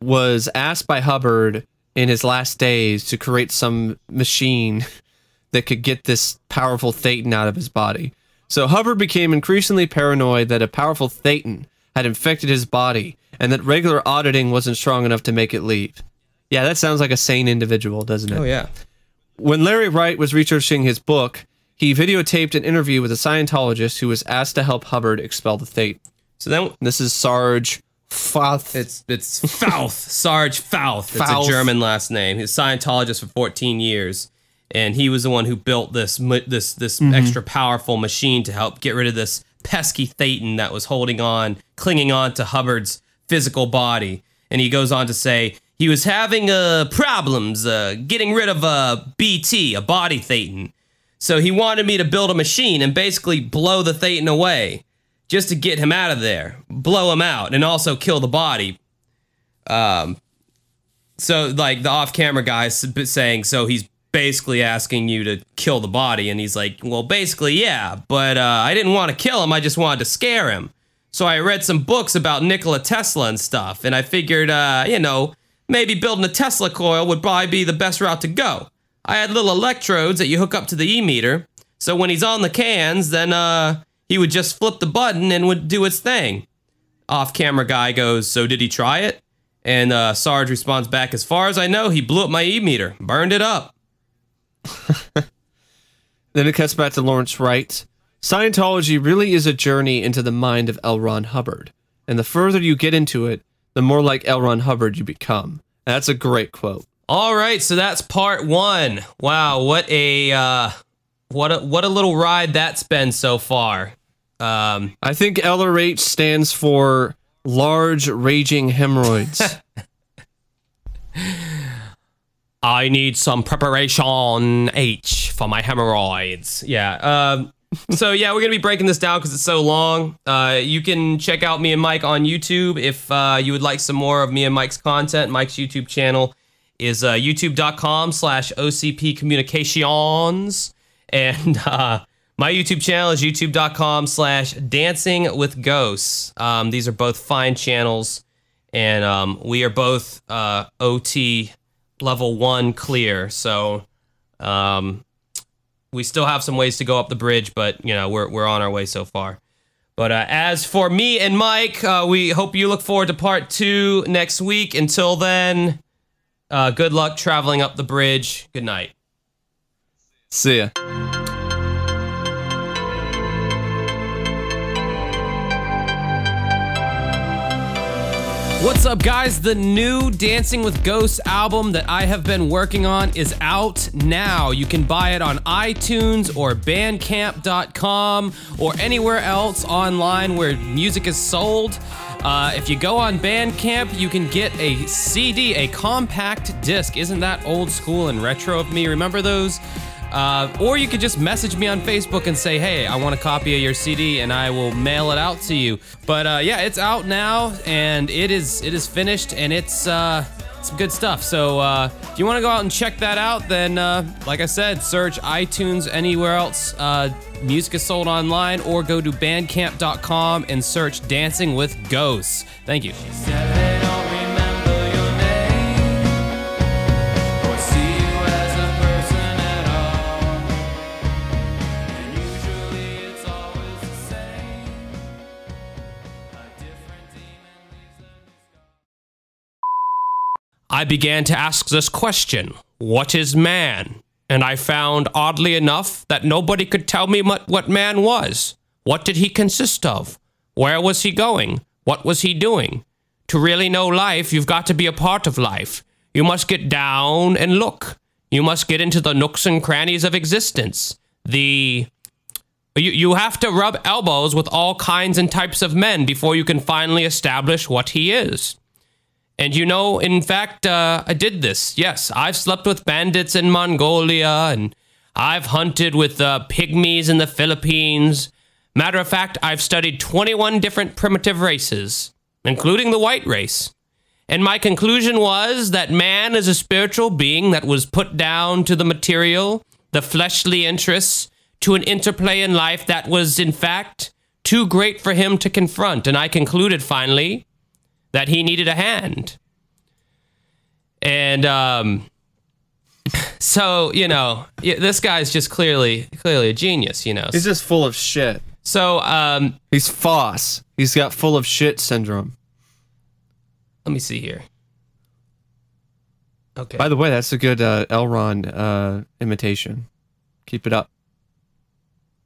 was asked by Hubbard in his last days to create some machine <laughs> that could get this powerful Thetan out of his body. So Hubbard became increasingly paranoid that a powerful Thetan had infected his body and that regular auditing wasn't strong enough to make it leave. Yeah, that sounds like a sane individual, doesn't it? Oh yeah. When Larry Wright was researching his book, he videotaped an interview with a Scientologist who was asked to help Hubbard expel the Thetan. So then This is Sarge Foth. It's it's Pfauth, <laughs> Sarge Pfauth. It's Pfauth. a German last name. He's a Scientologist for 14 years, and he was the one who built this this this Mm-hmm. extra powerful machine to help get rid of this pesky Thetan that was holding on, clinging on to Hubbard's physical body. And he goes on to say he was having uh, problems uh, getting rid of a BT, a body Thetan. So he wanted me to build a machine and basically blow the Thetan away just to get him out of there, blow him out, and also kill the body. Um, so like the off-camera guy saying, so he's basically asking you to kill the body, and he's like, well, basically, yeah, but uh, I didn't want to kill him, I just wanted to scare him. So I read some books about Nikola Tesla and stuff, and I figured, uh, you know, maybe building a Tesla coil would probably be the best route to go. I had little electrodes that you hook up to the e-meter, so when he's on the cans, then uh, he would just flip the button and would do its thing. off camera guy goes, So did he try it? And uh, Sarge responds back, As far as I know, he blew up my e meter, burned it up. <laughs> Then it cuts back to Lawrence Wright. Scientology really is a journey into the mind of L. Ron Hubbard. And the further you get into it, the more like L. Ron Hubbard you become. That's a great quote. All right, so that's part one. Wow, what a uh, what a what a little ride that's been so far. Um, I think LRH stands for large raging hemorrhoids. <laughs> I need some preparation H for my hemorrhoids. Yeah. Um, so yeah, we're gonna be breaking this down because it's so long. Uh, you can check out me and Mike on YouTube if uh, you would like some more of me and Mike's content. Mike's YouTube channel is uh, youtube.com slash OCP Communications. And uh, my YouTube channel is youtube.com slash dancing with ghosts. Um, these are both fine channels. And um, we are both uh, OT level one clear. So um, we still have some ways to go up the bridge, but you know we're we're on our way so far. But uh, as for me and Mike, uh, we hope you look forward to part two next week. Until then, uh, good luck traveling up the bridge. Good night. See ya. What's up, guys? The new Dancing with Ghosts album that I have been working on is out now. You can buy it on iTunes or Bandcamp.com or anywhere else online where music is sold. Uh, if you go on Bandcamp, you can get a CD, a compact disc. Isn't that old school and retro of me? Remember those? Uh, or you could just message me on Facebook and say, "Hey, I want a copy of your CD," and I will mail it out to you. But uh, yeah, it's out now, and it is it is finished, and it's uh, some good stuff. So uh, if you want to go out and check that out, then uh, like I said, search iTunes anywhere else. Uh, music is sold online, or go to Bandcamp.com and search "Dancing with Ghosts." Thank you. I began to ask this question What is man? And I found, oddly enough, that nobody could tell me what, man was. What did he consist of? Where was he going? What was he doing? To really know life, you've got to be a part of life. You must get down and look. You must get into the nooks and crannies of existence. The. You, you have to rub elbows with all kinds and types of men before you can finally establish what he is. And you know, in fact, uh, I did this. Yes, I've slept with bandits in Mongolia, and I've hunted with uh, pygmies in the Philippines. Matter of fact, I've studied 21 different primitive races, including the white race. And my conclusion was that man is a spiritual being that was put down to the material, the fleshly interests, to an interplay in life that was, in fact, too great for him to confront. And I concluded finally that he needed a hand. And um, <laughs> so you know, this guy's just clearly clearly a genius. You know, He's just full of shit. so um, He's Foss. He's got full of shit syndrome. let me see here. Okay. By the way, that's a good uh, L. Ron uh, imitation. Keep it up.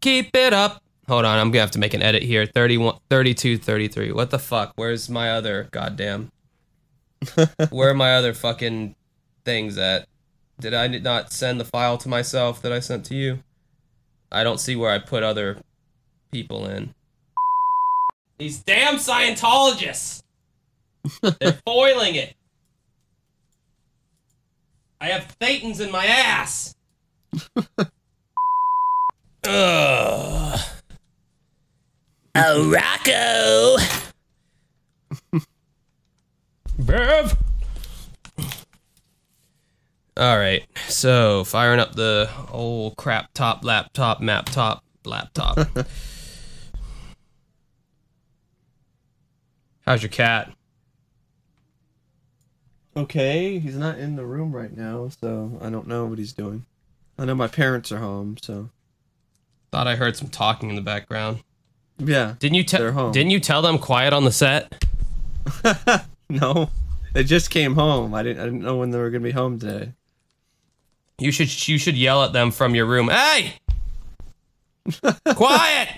Keep it up. Hold on, I'm gonna have to make an edit here. 31, 32, 33. What the fuck? Where's my other goddamn? <laughs> Where are my other fucking things at? Did I not send the file to myself that I sent to you? I don't see where I put other people in. These damn Scientologists! <laughs> They're foiling it. I have thetans in my ass. <laughs> Ugh. Oh, Rocco. Bev. All right, so firing up the old crap top laptop, map top laptop. <laughs> How's your cat? Okay, he's not in the room right now, so I don't know what he's doing. I know my parents are home, so Thought I heard some talking in the background. Yeah. Didn't you tell? Didn't you tell them quiet on the set? <laughs> No. They just came home. I didn't I didn't know when they were gonna be home today. You should you should yell at them from your room. Hey, <laughs> quiet!